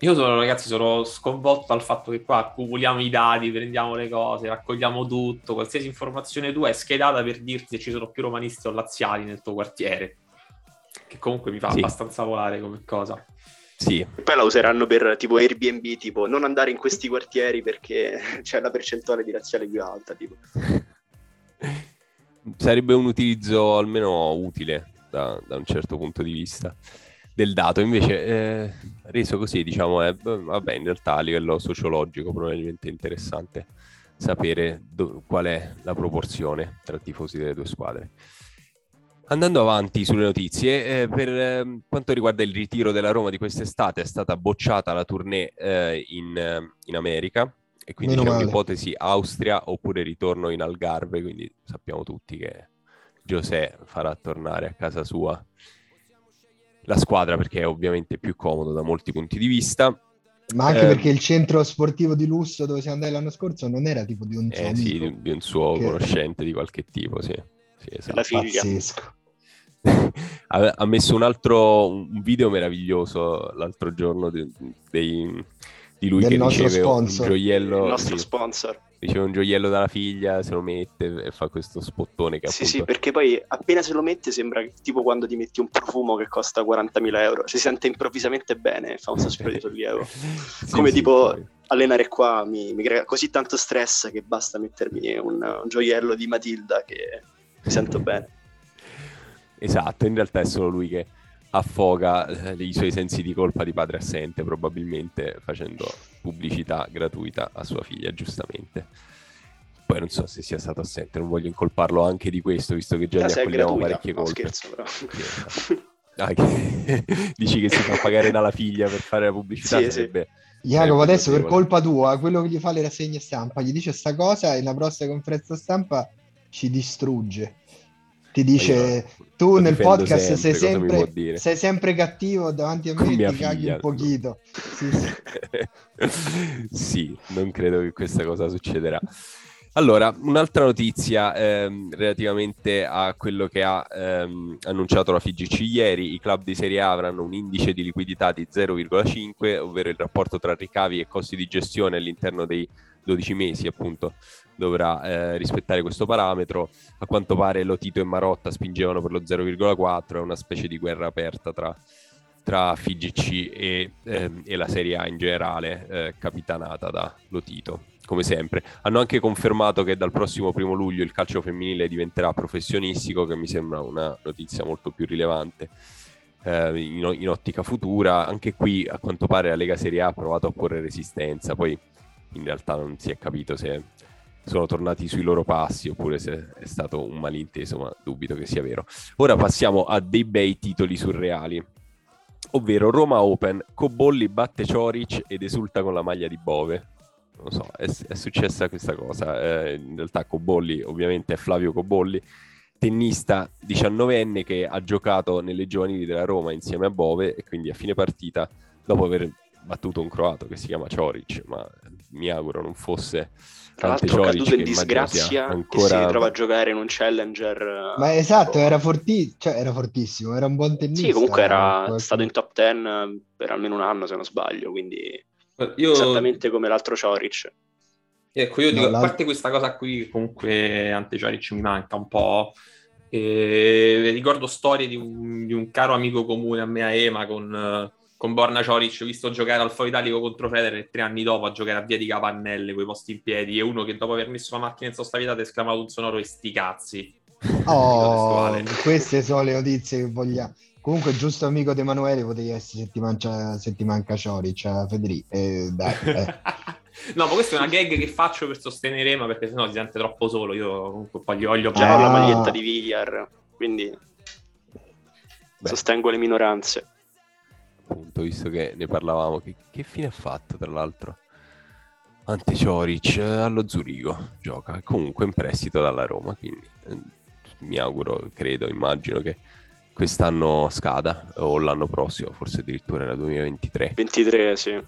Io sono, ragazzi, sono sconvolto dal fatto che qua accumuliamo i dati, prendiamo le cose, raccogliamo tutto, qualsiasi informazione tua è schedata per dirti se ci sono più romanisti o laziali nel tuo quartiere. Che comunque mi fa sì. abbastanza volare come cosa. Sì. E poi la useranno per tipo Airbnb, tipo non andare in questi quartieri perché c'è la percentuale di razziale più alta. Tipo. Sarebbe un utilizzo almeno utile da, da un certo punto di vista del dato. Invece, eh, reso così, diciamo, è, vabbè, in realtà a livello sociologico probabilmente interessante sapere do- qual è la proporzione tra tifosi delle due squadre. Andando avanti sulle notizie, eh, per eh, quanto riguarda il ritiro della Roma di quest'estate, è stata bocciata la tournée eh, in, in, America e quindi Meno c'è male. un'ipotesi Austria oppure ritorno in Algarve, quindi sappiamo tutti che José farà tornare a casa sua la squadra perché è ovviamente più comodo da molti punti di vista. Ma anche eh, perché il centro sportivo di lusso dove siamo andati l'anno scorso non era tipo di un suo eh, sì, di, di, un suo che... conoscente di qualche tipo, sì. sì esatto. La figlia. Pazzesco. ha, messo un altro un video meraviglioso l'altro giorno di, dei, di lui Del che riceve sponsor. un gioiello. Il nostro sì. sponsor riceve un gioiello dalla figlia, se lo mette e fa questo spottone che Sì, appunto... sì, perché poi appena se lo mette sembra tipo quando ti metti un profumo che costa 40.000 euro, ci si sente improvvisamente bene e fa un sospiro di sollievo. sì, Come sì, tipo poi. allenare qua mi, mi, crea così tanto stress che basta mettermi un, un gioiello di Matilda che mi sento bene. Esatto, in realtà è solo lui che affoga eh, i suoi sensi di colpa di padre assente, probabilmente facendo pubblicità gratuita a sua figlia, giustamente. Poi non so se sia stato assente, non voglio incolparlo anche di questo, visto che già gli accogliamo parecchie colpe. No, scherzo, però. Ah, che... Dici che si fa pagare dalla figlia per fare la pubblicità? Sì, sarebbe... sì. Jacopo, adesso per colpa tua, quello che gli fa le rassegne stampa, gli dice sta cosa e la prossima conferenza stampa ci distrugge ti dice tu nel podcast sempre, sei, sempre, sei sempre cattivo davanti a me e ti caghi un pochino. Sì, sì. sì, non credo che questa cosa succederà. Allora, un'altra notizia ehm, relativamente a quello che ha ehm, annunciato la FIGC ieri, i club di Serie A avranno un indice di liquidità di 0,5, ovvero il rapporto tra ricavi e costi di gestione all'interno dei 12 mesi, appunto, dovrà eh, rispettare questo parametro. A quanto pare Lotito e Marotta spingevano per lo 0,4, è una specie di guerra aperta tra, tra FIGC e, ehm, e, la Serie A in generale, eh, capitanata da Lotito come sempre. Hanno anche confermato che dal prossimo primo luglio il calcio femminile diventerà professionistico, che mi sembra una notizia molto più rilevante eh, in, in, ottica futura. Anche qui, a quanto pare, la Lega Serie A ha provato a porre resistenza, poi in realtà non si è capito se sono tornati sui loro passi oppure se è stato un malinteso, ma dubito che sia vero. Ora passiamo a dei bei titoli surreali ovvero Roma Open, Cobolli batte Cioric ed esulta con la maglia di Bove non so, è, è successa questa cosa. Eh, in realtà Cobolli ovviamente è Flavio Cobolli, tennista 19enne che ha giocato nelle giovanili della Roma insieme a Bove e quindi a fine partita, dopo aver battuto un croato che si chiama Cioric, ma mi auguro non fosse tra l'altro caduto in disgrazia ancora... si trova a giocare in un challenger ma esatto era, forti... cioè, era fortissimo era un buon tennista sì comunque era stato in top 10 per almeno un anno se non sbaglio quindi io... Esattamente come l'altro Cioric. Ecco, io dico, no, a parte questa cosa qui, comunque Ante Cioric mi manca un po'. E ricordo storie di un, di un, caro amico comune a me a Ema con, con Borna Cioric, ho visto giocare al Foro Italico contro Federer e tre anni dopo a giocare a Via di Capannelle, quei posti in piedi, e uno che dopo aver messo la macchina in sostavità ha esclamato un sonoro e sti cazzi. Oh, queste sono le notizie che vogliamo. Comunque, giusto amico di Emanuele, potevi essere se ti, manca, se ti manca Cioric, Federico. Eh, dai, eh. no, ma questa è una gag che faccio per sostenere Ema perché sennò si sente troppo solo. Io comunque poi gli ho già ah. la maglietta di Villar, quindi Beh. sostengo le minoranze. Appunto, visto che ne parlavamo, che, che fine ha fatto tra l'altro? Ante Cioric allo Zurigo gioca comunque in prestito dalla Roma, quindi eh, mi auguro, credo, immagino che quest'anno scada o l'anno prossimo, forse addirittura nel 2023. 23, sì.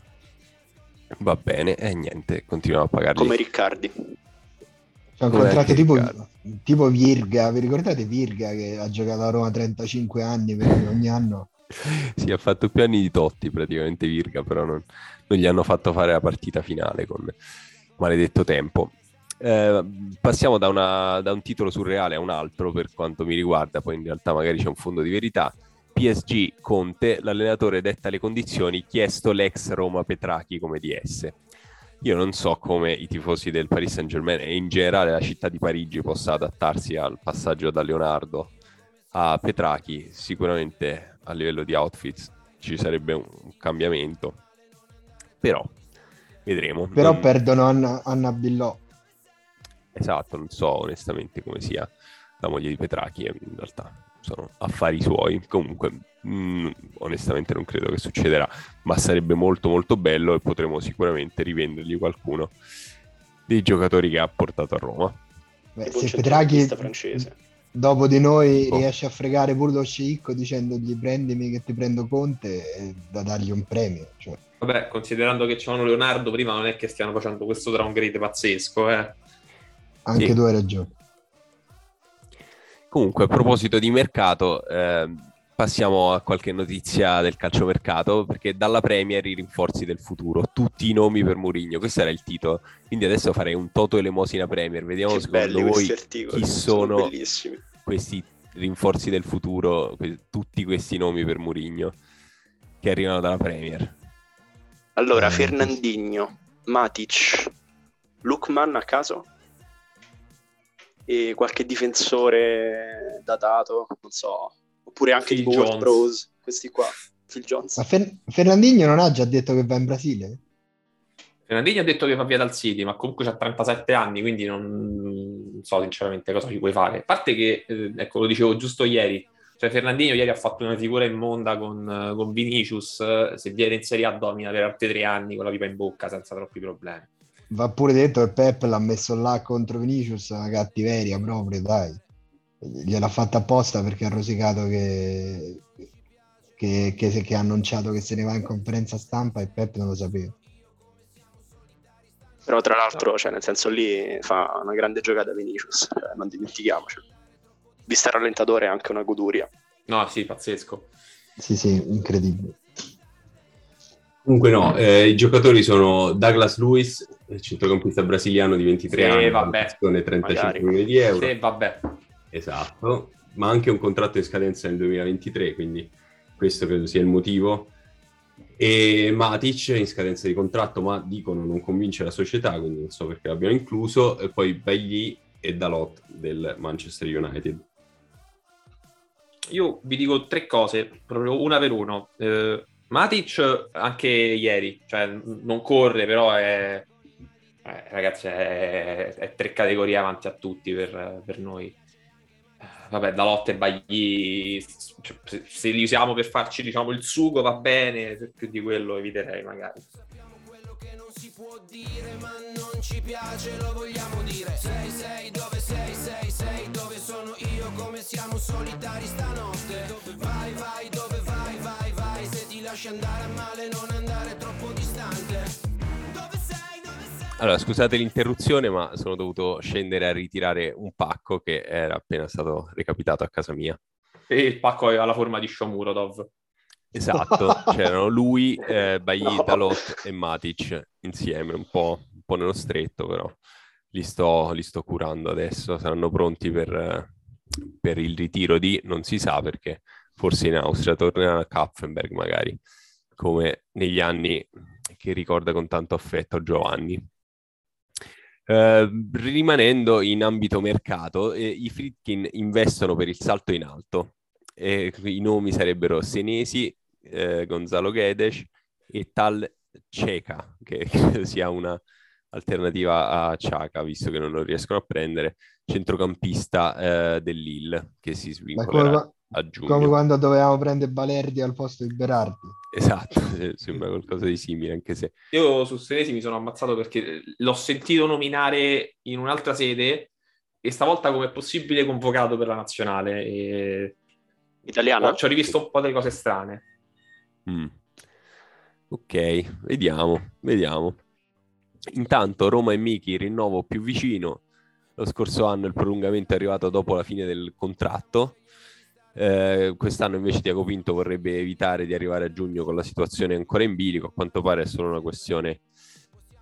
Va bene, e niente, continuiamo a pagarli. Come Riccardi. Contratto tipo, tipo, Virga, vi ricordate Virga che ha giocato a Roma 35 anni perché ogni anno? sì, ha fatto più anni di Totti praticamente Virga, però non, non gli hanno fatto fare la partita finale con maledetto tempo. Eh, passiamo da, una, da, un titolo surreale a un altro per quanto mi riguarda, poi in realtà magari c'è un fondo di verità. PSG Conte, l'allenatore detta le condizioni, chiesto l'ex Roma Petrachi come DS. Io non so come i tifosi del Paris Saint Germain e in generale la città di Parigi possa adattarsi al passaggio da Leonardo a Petrachi. Sicuramente a livello di outfits ci sarebbe un cambiamento, però vedremo. Però non... perdono Anna, Anna Billò Esatto, non so onestamente come sia la moglie di Petrachi, in realtà sono affari suoi. Comunque, mh, mm, onestamente non credo che succederà, ma sarebbe molto molto bello e potremo sicuramente rivendergli qualcuno dei giocatori che ha portato a Roma. Beh, se Petrachi francese. Dopo di noi oh. riesce a fregare pure lo sceicco dicendogli prendimi che ti prendo Conte, è da dargli un premio. Cioè. Vabbè, considerando che c'erano Leonardo prima, non è che stiano facendo questo downgrade pazzesco, eh. Anche sì. tu hai ragione. Comunque, a proposito di mercato, eh, passiamo a qualche notizia del calciomercato, perché dalla Premier i rinforzi del futuro, tutti i nomi per Mourinho, questo era il titolo. Quindi adesso farei un Toto Elemosina Premier, vediamo che secondo voi chi sono, sono questi rinforzi del futuro, que- tutti questi nomi per Mourinho che arrivano dalla Premier. Allora, eh, Fernandinho, Matic, Lukman a caso? e qualche difensore datato, non so, oppure anche Phil i Bros, questi qua, Phil Jones. Ma Fer- Fernandinho non ha già detto che va in Brasile? Fernandinho ha detto che va via dal City, ma comunque ha 37 anni, quindi non, non so sinceramente cosa ci puoi fare. A parte che, eh, ecco, lo dicevo giusto ieri, cioè Fernandinho ieri ha fatto una figura immonda con, con Vinicius, se viene in Serie A domina per altri tre anni con la pipa in bocca senza troppi problemi va pure detto che Pep l'ha messo là contro Vinicius, una cattiveria proprio, dai. Gliel'ha fatta apposta perché ha rosicato che, che, che, che, ha annunciato che se ne va in conferenza stampa e Pep non lo sapeva. Però tra l'altro, cioè, nel senso lì fa una grande giocata Vinicius, cioè, non dimentichiamoci. Vista il rallentatore è anche una goduria. No, sì, pazzesco. Sì, sì, incredibile. Comunque no, eh, i giocatori sono Douglas Lewis, centrocampista brasiliano di 23 sì, anni, vabbè. 35 Magari. milioni di euro. Sì, vabbè. Esatto, ma anche un contratto in scadenza nel 2023, quindi questo credo sia il motivo. E Matic in scadenza di contratto, ma dicono non convince la società, quindi non so perché l'abbiano incluso, e poi Bailly e Dalot del Manchester United. Io vi dico tre cose, proprio una per uno. Eh, Matic anche ieri, cioè non corre, però è, eh, ragazzi, è, è, tre categorie avanti a tutti per, per noi. Vabbè, da lotte Bagli, cioè, se, li usiamo per farci diciamo il sugo va bene, più di quello eviterei magari. Quello che non si può dire ma non ci piace lo vogliamo dire. Sei, sei, dove sei, sei, sei, dove sono io, come siamo solitari stanotte. Vai, vai, dove vai, vai, vai, se ti lasci andare a male non andare Allora, scusate l'interruzione, ma sono dovuto scendere a ritirare un pacco che era appena stato recapitato a casa mia. E il pacco aveva la forma di Shomurodov. Esatto, c'erano lui, eh, Bailly, no. E Matic insieme, un po', un po', nello stretto, però li sto, li sto curando adesso, saranno pronti per, per, il ritiro di, non si sa perché, forse in Austria tornerà a Kapfenberg magari, come negli anni che ricorda con tanto affetto Giovanni. Uh, rimanendo in ambito mercato, eh, i Fritkin investono per il salto in alto. Eh, I nomi sarebbero Senesi, eh, Gonzalo Guedes e Tal Ceca, che credo sia una alternativa a Ciaca, visto che non lo riescono a prendere, centrocampista eh, dell'Ille, che si svincolerà a giugno. Come quando dovevamo prendere Balerdi al posto di Berardi. Esatto, sembra qualcosa di simile, anche se... Io su Senesi mi sono ammazzato perché l'ho sentito nominare in un'altra sede e stavolta come possibile convocato per la nazionale. E... Italiana? ci ho rivisto un po' delle cose strane. Mm. Ok, vediamo, vediamo. Intanto Roma e Miki rinnovo più vicino. Lo scorso anno il prolungamento è arrivato dopo la fine del contratto eh, quest'anno invece Tiago Pinto vorrebbe evitare di arrivare a giugno con la situazione ancora in bilico, a quanto pare è solo una questione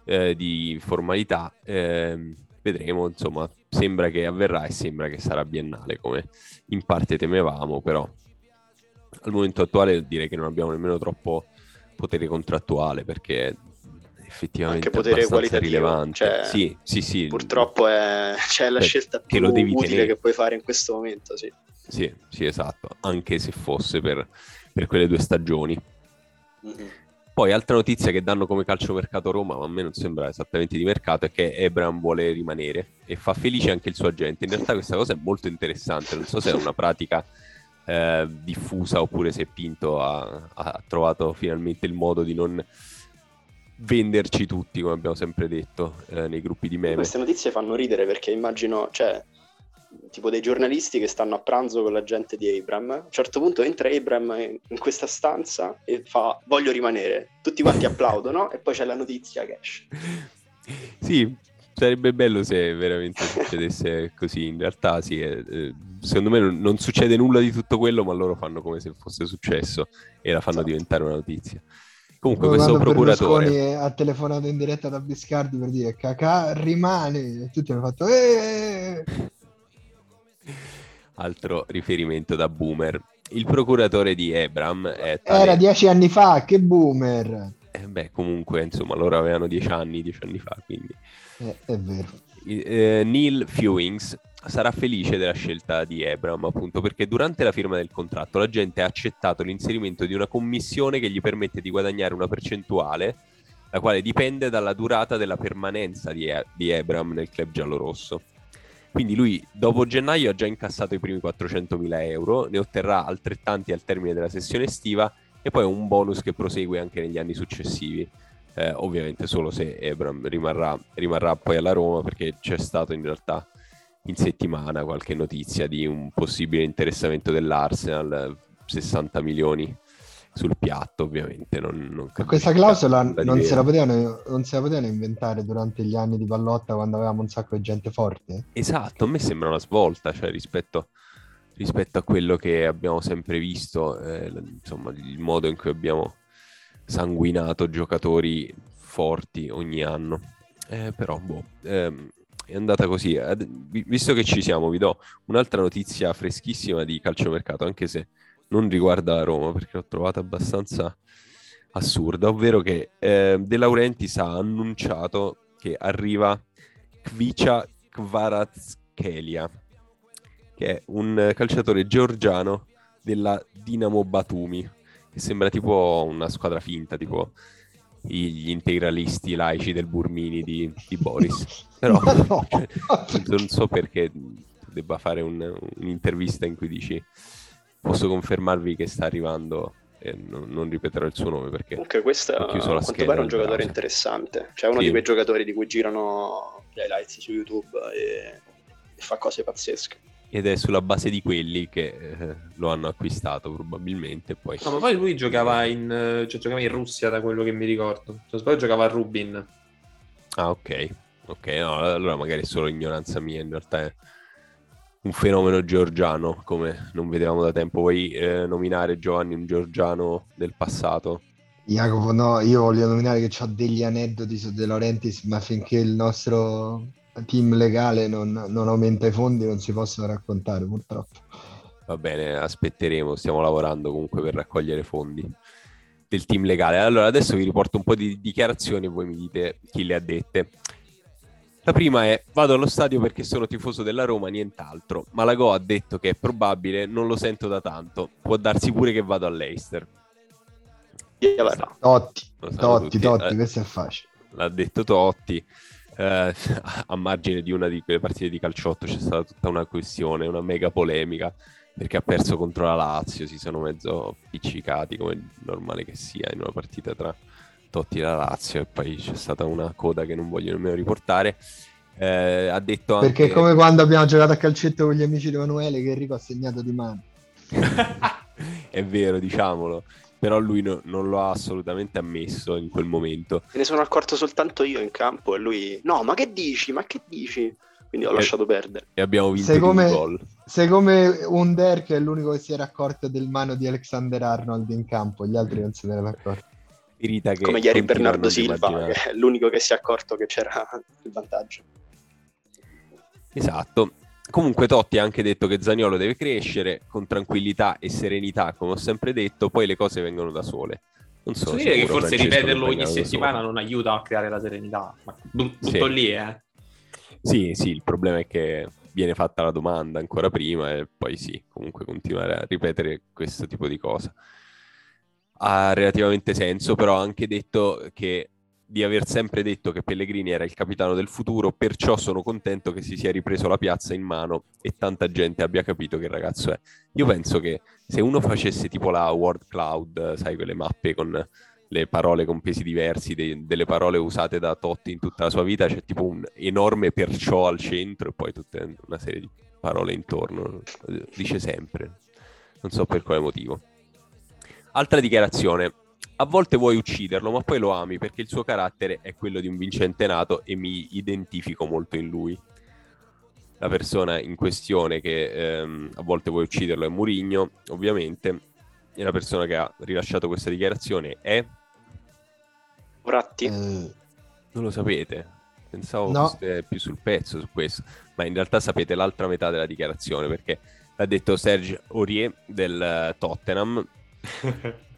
eh, di formalità. Eh, vedremo, insomma, sembra che avverrà e sembra che sarà biennale, come in parte temevamo, però al momento attuale direi che non abbiamo nemmeno troppo potere contrattuale perché effettivamente Anche potere qualitativo, rilevante. Cioè, sì, sì, sì. Purtroppo è, cioè, la Beh, scelta più lo devi utile che puoi fare in questo momento, sì. Sì, sì, esatto, anche se fosse per, per quelle due stagioni. Mm-hmm. Poi altra notizia che danno come calciomercato Roma, ma a me non sembra esattamente di mercato, è che Ebram vuole rimanere e fa felice anche il suo agente. In realtà questa cosa è molto interessante, non so se è una pratica eh, diffusa oppure se Pinto ha, ha, trovato finalmente il modo di non venderci tutti, come abbiamo sempre detto eh, nei gruppi di meme. Queste notizie fanno ridere perché immagino, cioè, tipo dei giornalisti che stanno a pranzo con la gente di Abram. A un certo punto entra Abram in questa stanza e fa voglio rimanere. Tutti quanti applaudono e poi c'è la notizia che esce. Sì, sarebbe bello se veramente succedesse così. In realtà sì, eh, secondo me non, non, succede nulla di tutto quello, ma loro fanno come se fosse successo e la fanno esatto. diventare una notizia. Comunque Poi questo procuratore Berlusconi ha telefonato in diretta da Biscardi per dire Cacà rimane e tutti hanno fatto Eeeh! altro riferimento da boomer. Il procuratore di Ebram tale... Era dieci anni fa, che boomer! Eh beh, comunque, insomma, loro avevano dieci anni, dieci anni fa, quindi... Eh, è vero. Eh, Neil Fewings sarà felice della scelta di Ebram, appunto, perché durante la firma del contratto la gente ha accettato l'inserimento di una commissione che gli permette di guadagnare una percentuale, la quale dipende dalla durata della permanenza di, e- di Ebram nel club giallorosso. Quindi lui dopo gennaio ha già incassato i primi 400.000 euro, ne otterrà altrettanti al termine della sessione estiva e poi un bonus che prosegue anche negli anni successivi. Eh, ovviamente solo se Ebram rimarrà, rimarrà poi alla Roma perché c'è stato in realtà in settimana qualche notizia di un possibile interessamento dell'Arsenal, 60 milioni sul piatto, ovviamente. Non, non questa clausola non se, potevano, non se, la potevano, inventare durante gli anni di pallotta quando avevamo un sacco di gente forte? Esatto, a me sembra una svolta, cioè rispetto, rispetto a quello che abbiamo sempre visto, eh, insomma, il modo in cui abbiamo sanguinato giocatori forti ogni anno. Eh, però, boh, ehm, è andata così. Visto che ci siamo, vi do un'altra notizia freschissima di calciomercato, anche se non riguarda Roma, perché l'ho trovata abbastanza assurda, ovvero che eh, De Laurentiis ha annunciato che arriva Kvicia Kvaratskhelia, che è un calciatore georgiano della Dinamo Batumi, che sembra tipo una squadra finta, tipo gli integralisti laici del Burmini di, di Boris. Però no. cioè, non so perché debba fare un, un'intervista in cui dici posso confermarvi che sta arrivando e non, non ripeterò il suo nome perché comunque questo a quanto pare è un giocatore browser. interessante cioè uno sì. di quei giocatori di cui girano gli highlights su YouTube e, e fa cose pazzesche ed è sulla base di quelli che eh, lo hanno acquistato probabilmente. Poi... No, ma poi lui giocava in, cioè, giocava in Russia da quello che mi ricordo. Se poi giocava a Rubin. Ah, ok. Ok, no, allora magari è solo ignoranza mia, in realtà è un fenomeno georgiano, come non vedevamo da tempo. Vuoi eh, nominare Giovanni un georgiano del passato? Jacopo, no, io voglio nominare che ho degli aneddoti su De Laurentiis, ma finché il nostro team legale non, non aumenta i fondi non si possono raccontare purtroppo. Va bene, aspetteremo, stiamo lavorando comunque per raccogliere fondi del team legale. Allora, adesso vi riporto un po' di dichiarazioni e voi mi dite chi le ha dette. La prima è, vado allo stadio perché sono tifoso della Roma, nient'altro. Malagò ha detto che è probabile, non lo sento da tanto. Può darsi pure che vado all'Eister. Totti, Totti, Totti, questo è facile. L'ha detto Totti eh, a margine di una di quelle partite di calciotto c'è stata tutta una questione, una mega polemica perché ha perso contro la Lazio, si sono mezzo piccicati come è normale che sia in una partita tra Totti la Lazio e poi c'è stata una coda che non voglio nemmeno riportare. Eh, ha detto anche... Perché come quando abbiamo giocato a calcetto con gli amici di Emanuele che Enrico ha segnato di mano. è vero, diciamolo però lui no, non lo ha assolutamente ammesso in quel momento. Me ne sono accorto soltanto io in campo e lui, no, ma che dici? Ma che dici? Quindi ho e, lasciato perdere. E abbiamo vinto sei come, gol. Sei come un Der che è l'unico che si era accorto del mano di Alexander Arnold in campo, gli altri non se ne erano accorti. Come ieri Bernardo Silva, che è l'unico che si è accorto che c'era il vantaggio. Esatto. Comunque Totti ha anche detto che Zaniolo deve crescere con tranquillità e serenità, come ho sempre detto, poi le cose vengono da sole. Non so Posso dire che forse ripeterlo ogni settimana non aiuta a creare la serenità, ma tutto sì. lì, eh. Sì, sì, il problema è che viene fatta la domanda ancora prima e poi sì, comunque continuare a ripetere questo tipo di cosa. Ha relativamente senso, però ha anche detto che di aver sempre detto che Pellegrini era il capitano del futuro, perciò sono contento che si sia ripreso la piazza in mano e tanta gente abbia capito che ragazzo è. Io penso che se uno facesse tipo la word cloud, sai, quelle mappe con le parole con pesi diversi, de- delle parole usate da Totti in tutta la sua vita, c'è tipo un enorme perciò al centro e poi tutta una serie di parole intorno. Dice sempre, non so per quale motivo. Altra dichiarazione, a volte vuoi ucciderlo, ma poi lo ami perché il suo carattere è quello di un vincente nato e mi identifico molto in lui. La persona in questione che ehm, a volte vuoi ucciderlo è Murigno, ovviamente, e la persona che ha rilasciato questa dichiarazione è... Ratti. Eh... Non lo sapete? Pensavo no. foste più sul pezzo su questo, ma in realtà sapete l'altra metà della dichiarazione perché l'ha detto Serge Aurier del Tottenham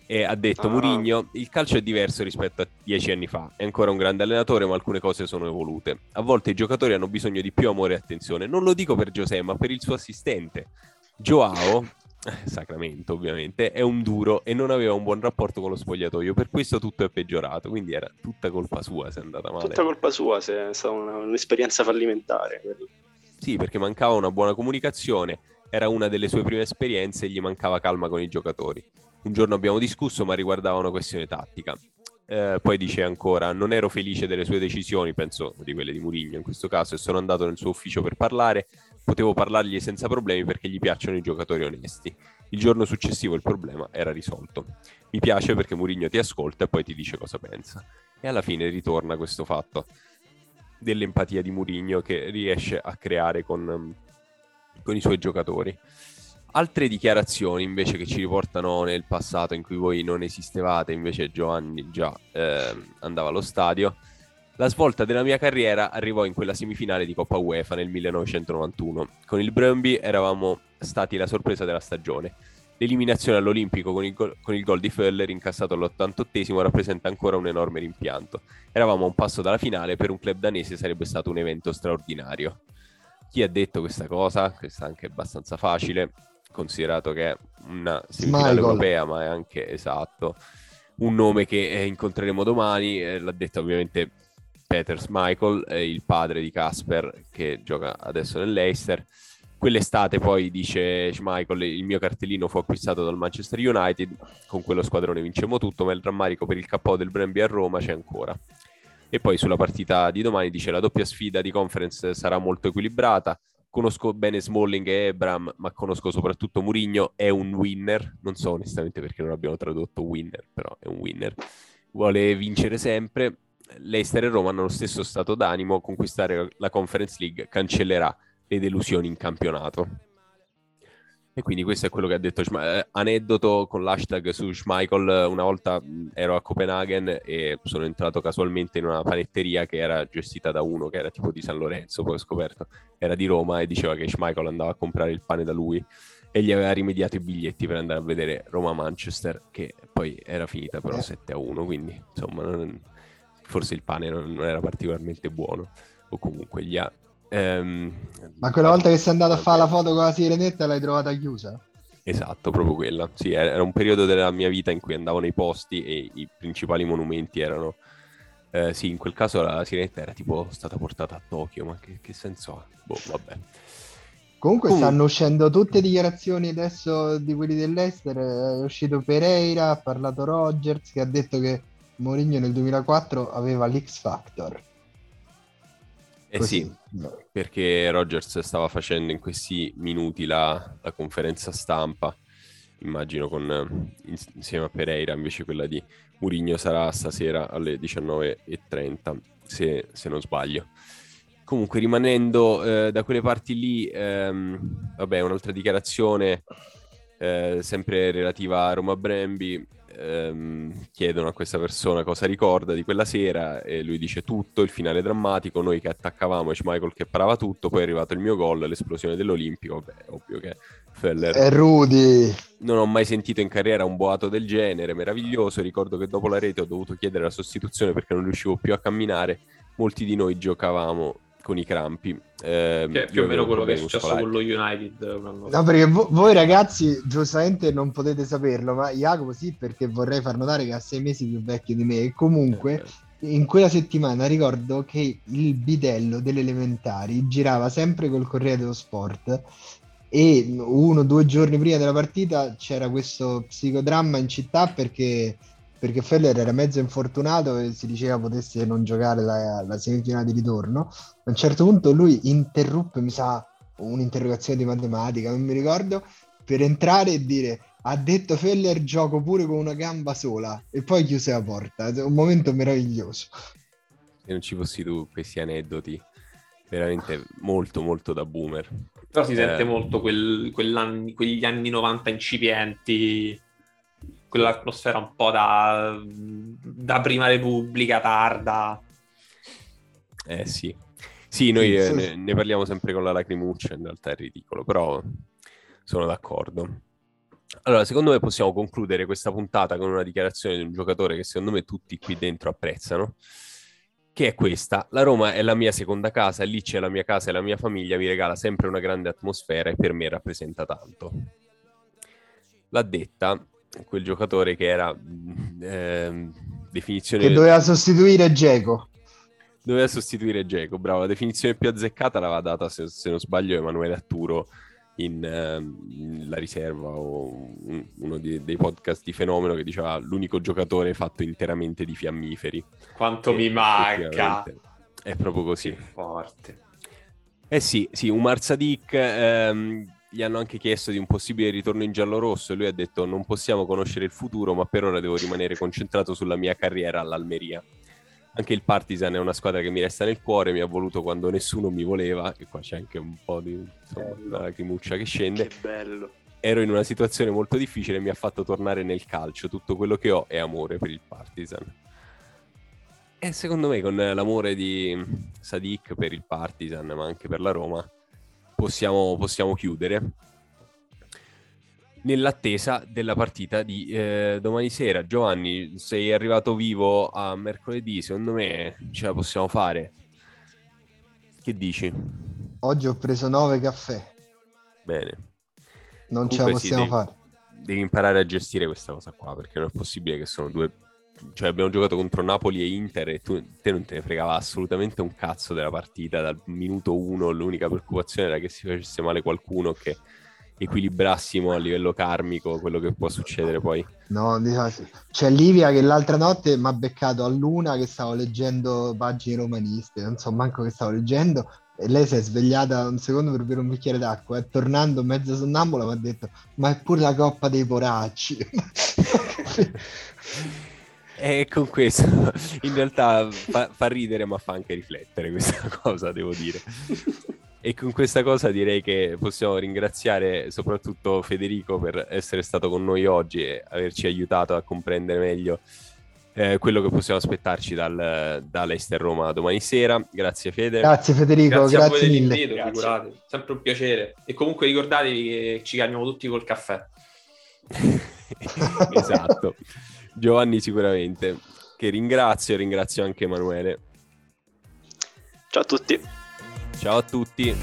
e ha detto ah. Murigno, il calcio è diverso rispetto a dieci anni fa, è ancora un grande allenatore ma alcune cose sono evolute. A volte i giocatori hanno bisogno di più amore e attenzione, non lo dico per Giuseppe ma per il suo assistente. Joao, Sacramento ovviamente, è un duro e non aveva un buon rapporto con lo spogliatoio, per questo tutto è peggiorato, quindi era tutta colpa sua se è andata male. Tutta colpa sua se è stata una, un'esperienza fallimentare. Sì, perché mancava una buona comunicazione, era una delle sue prime esperienze e gli mancava calma con i giocatori un giorno abbiamo discusso, ma riguardava una questione tattica. Eh, poi dice ancora: Non ero felice delle sue decisioni, penso di quelle di Murigno in questo caso, e sono andato nel suo ufficio per parlare. Potevo parlargli senza problemi perché gli piacciono i giocatori onesti. Il giorno successivo il problema era risolto. mi piace perché Mourinho ti ascolta e poi ti dice cosa pensa. E alla fine ritorna questo fatto dell'empatia di Mourinho che riesce a creare con, con i suoi giocatori. Altre dichiarazioni invece che ci riportano nel passato in cui voi non esistevate, invece Giovanni già eh, andava allo stadio. La svolta della mia carriera arrivò in quella semifinale di Coppa UEFA nel 1991. Con il Brøndby eravamo stati la sorpresa della stagione. L'eliminazione all'Olimpico con il, go- con il gol di Föller incassato all'88esimo rappresenta ancora un enorme rimpianto. Eravamo a un passo dalla finale, per un club danese sarebbe stato un evento straordinario. Chi ha detto questa cosa? Questa è anche abbastanza facile, considerato che è una semifinale europea, ma è anche esatto un nome che eh, incontreremo domani. Eh, l'ha detto ovviamente Peter Michael, eh, il padre di Casper che gioca adesso nell'Eister. Quell'estate poi dice Schmeichel, il mio cartellino fu acquistato dal Manchester United, con quello squadrone vincemmo tutto, ma il drammarico per il KO del Bremby a Roma c'è ancora. E poi sulla partita di domani dice la doppia sfida di conference sarà molto equilibrata, conosco bene Smalling e Ebram, ma conosco soprattutto Murigno, è un winner, non so onestamente perché non abbiamo tradotto winner, però è un winner, vuole vincere sempre, Leicester e Roma hanno lo stesso stato d'animo, conquistare la Conference League cancellerà le delusioni in campionato. E quindi questo è quello che ha detto Schme- eh, aneddoto con l'hashtag su Schmeichel. Una volta ero a Copenaghen e sono entrato casualmente in una panetteria che era gestita da uno che era tipo di San Lorenzo, poi ho scoperto era di Roma e diceva che Schmeichel andava a comprare il pane da lui e gli aveva rimediato i biglietti per andare a vedere Roma-Manchester, che poi era finita però 7 a 1, quindi insomma non... forse il pane non, non era particolarmente buono o comunque gli ha Ehm, Ma quella volta che sei andato a fare la foto con la sirenetta l'hai trovata chiusa? Esatto, proprio quella. Sì, era un periodo della mia vita in cui andavo nei posti e i principali monumenti erano... Eh, sì, in quel caso la sirenetta era tipo stata portata a Tokyo, ma che, che senso ha? Boh, vabbè. Comunque uh. stanno uscendo tutte dichiarazioni adesso di quelli dell'Ester. È uscito Pereira, ha parlato Rogers che ha detto che Mourinho nel 2004 aveva l'X Factor. Eh sì, perché Rogers stava facendo in questi minuti la, la conferenza stampa, immagino con, insieme a Pereira, invece quella di Murigno sarà stasera alle 19.30, se, se non sbaglio. Comunque, rimanendo eh, da quelle parti lì, ehm, vabbè, un'altra dichiarazione eh, sempre relativa a Roma Brembi, ehm, chiedono a questa persona cosa ricorda di quella sera e lui dice tutto, il finale drammatico, noi che attaccavamo e Michael che parava tutto, poi è arrivato il mio gol, l'esplosione dell'Olimpico, beh, ovvio che Feller... È Rudy! Non ho mai sentito in carriera un boato del genere, meraviglioso, ricordo che dopo la rete ho dovuto chiedere la sostituzione perché non riuscivo più a camminare, molti di noi giocavamo con i crampi. Eh, che è più o meno quello che è successo con lo United. No, perché vo- voi ragazzi giustamente non potete saperlo, ma Jacopo sì, perché vorrei far notare che ha sei mesi più vecchio di me e comunque... Eh, in quella settimana ricordo che il bidello delle elementari girava sempre col Corriere dello Sport e uno o due giorni prima della partita c'era questo psicodramma in città perché perché Feller era mezzo infortunato e si diceva potesse non giocare la, la semifinale di ritorno. A un certo punto lui interruppe, mi sa, un'interrogazione di matematica, non mi ricordo, per entrare e dire ha detto Feller gioco pure con una gamba sola e poi chiuse la porta. È un momento meraviglioso. Se non ci fossi tu, questi aneddoti veramente molto molto da boomer. Però si eh... sente molto quel, quegli anni 90 incipienti quell'atmosfera un po' da, da prima repubblica tarda. Eh sì. Sì, noi eh, ne, ne, parliamo sempre con la lacrimuccia, in realtà è ridicolo, però sono d'accordo. Allora, secondo me possiamo concludere questa puntata con una dichiarazione di un giocatore che secondo me tutti qui dentro apprezzano, che è questa. La Roma è la mia seconda casa, lì c'è la mia casa e la mia famiglia, mi regala sempre una grande atmosfera e per me rappresenta tanto. L'ha detta quel giocatore che era eh, definizione... Che doveva sostituire Geco. Doveva sostituire Geco, bravo. La definizione più azzeccata l'aveva data, se, se non sbaglio, Emanuele Atturo in, uh, in La Riserva o un, uno di, dei podcast di Fenomeno che diceva l'unico giocatore fatto interamente di fiammiferi. Quanto e, mi manca! È proprio così. Che forte. Eh sì, sì, un Marzadik ehm, gli hanno anche chiesto di un possibile ritorno in giallo-rosso e lui ha detto non possiamo conoscere il futuro, ma per ora devo rimanere concentrato sulla mia carriera all'Almeria. Anche il Partizan è una squadra che mi resta nel cuore, mi ha voluto quando nessuno mi voleva, e qua c'è anche un po' di insomma, una lacrimuccia che scende. Che bello. Ero in una situazione molto difficile e mi ha fatto tornare nel calcio. Tutto quello che ho è amore per il Partizan. E secondo me con l'amore di Sadik per il Partizan, ma anche per la Roma, possiamo, possiamo chiudere nell'attesa della partita di eh, domani sera. Giovanni, sei arrivato vivo a mercoledì, secondo me ce la possiamo fare. Che dici? Oggi ho preso nove caffè. Bene. Non Comunque ce la possiamo sì, fare. Devi imparare a gestire questa cosa qua, perché non è possibile che sono due cioè abbiamo giocato contro Napoli e Inter e tu, te non te ne fregava assolutamente un cazzo della partita dal minuto uno, l'unica preoccupazione era che si facesse male qualcuno che equilibrassimo a livello karmico quello che può succedere poi. No, c'è Livia che l'altra notte mi ha beccato a luna che stavo leggendo pagine romaniste, non so manco che stavo leggendo e lei si è svegliata un secondo per bere un bicchiere d'acqua e tornando mezza sonnambula mi ha detto ma è pure la coppa dei poracci. E con questo, in realtà fa, fa, ridere, ma fa anche riflettere questa cosa, devo dire. E con questa cosa direi che possiamo ringraziare soprattutto Federico per essere stato con noi oggi e averci aiutato a comprendere meglio eh, quello che possiamo aspettarci dal, dall'Ester Roma domani sera. Grazie Fede. Grazie Federico, grazie, grazie mille. Invito, figurate. Sempre un piacere. E comunque ricordatevi che ci calmiamo tutti col caffè. esatto. Giovanni sicuramente, che ringrazio e ringrazio anche Emanuele. Ciao a tutti. Ciao a tutti.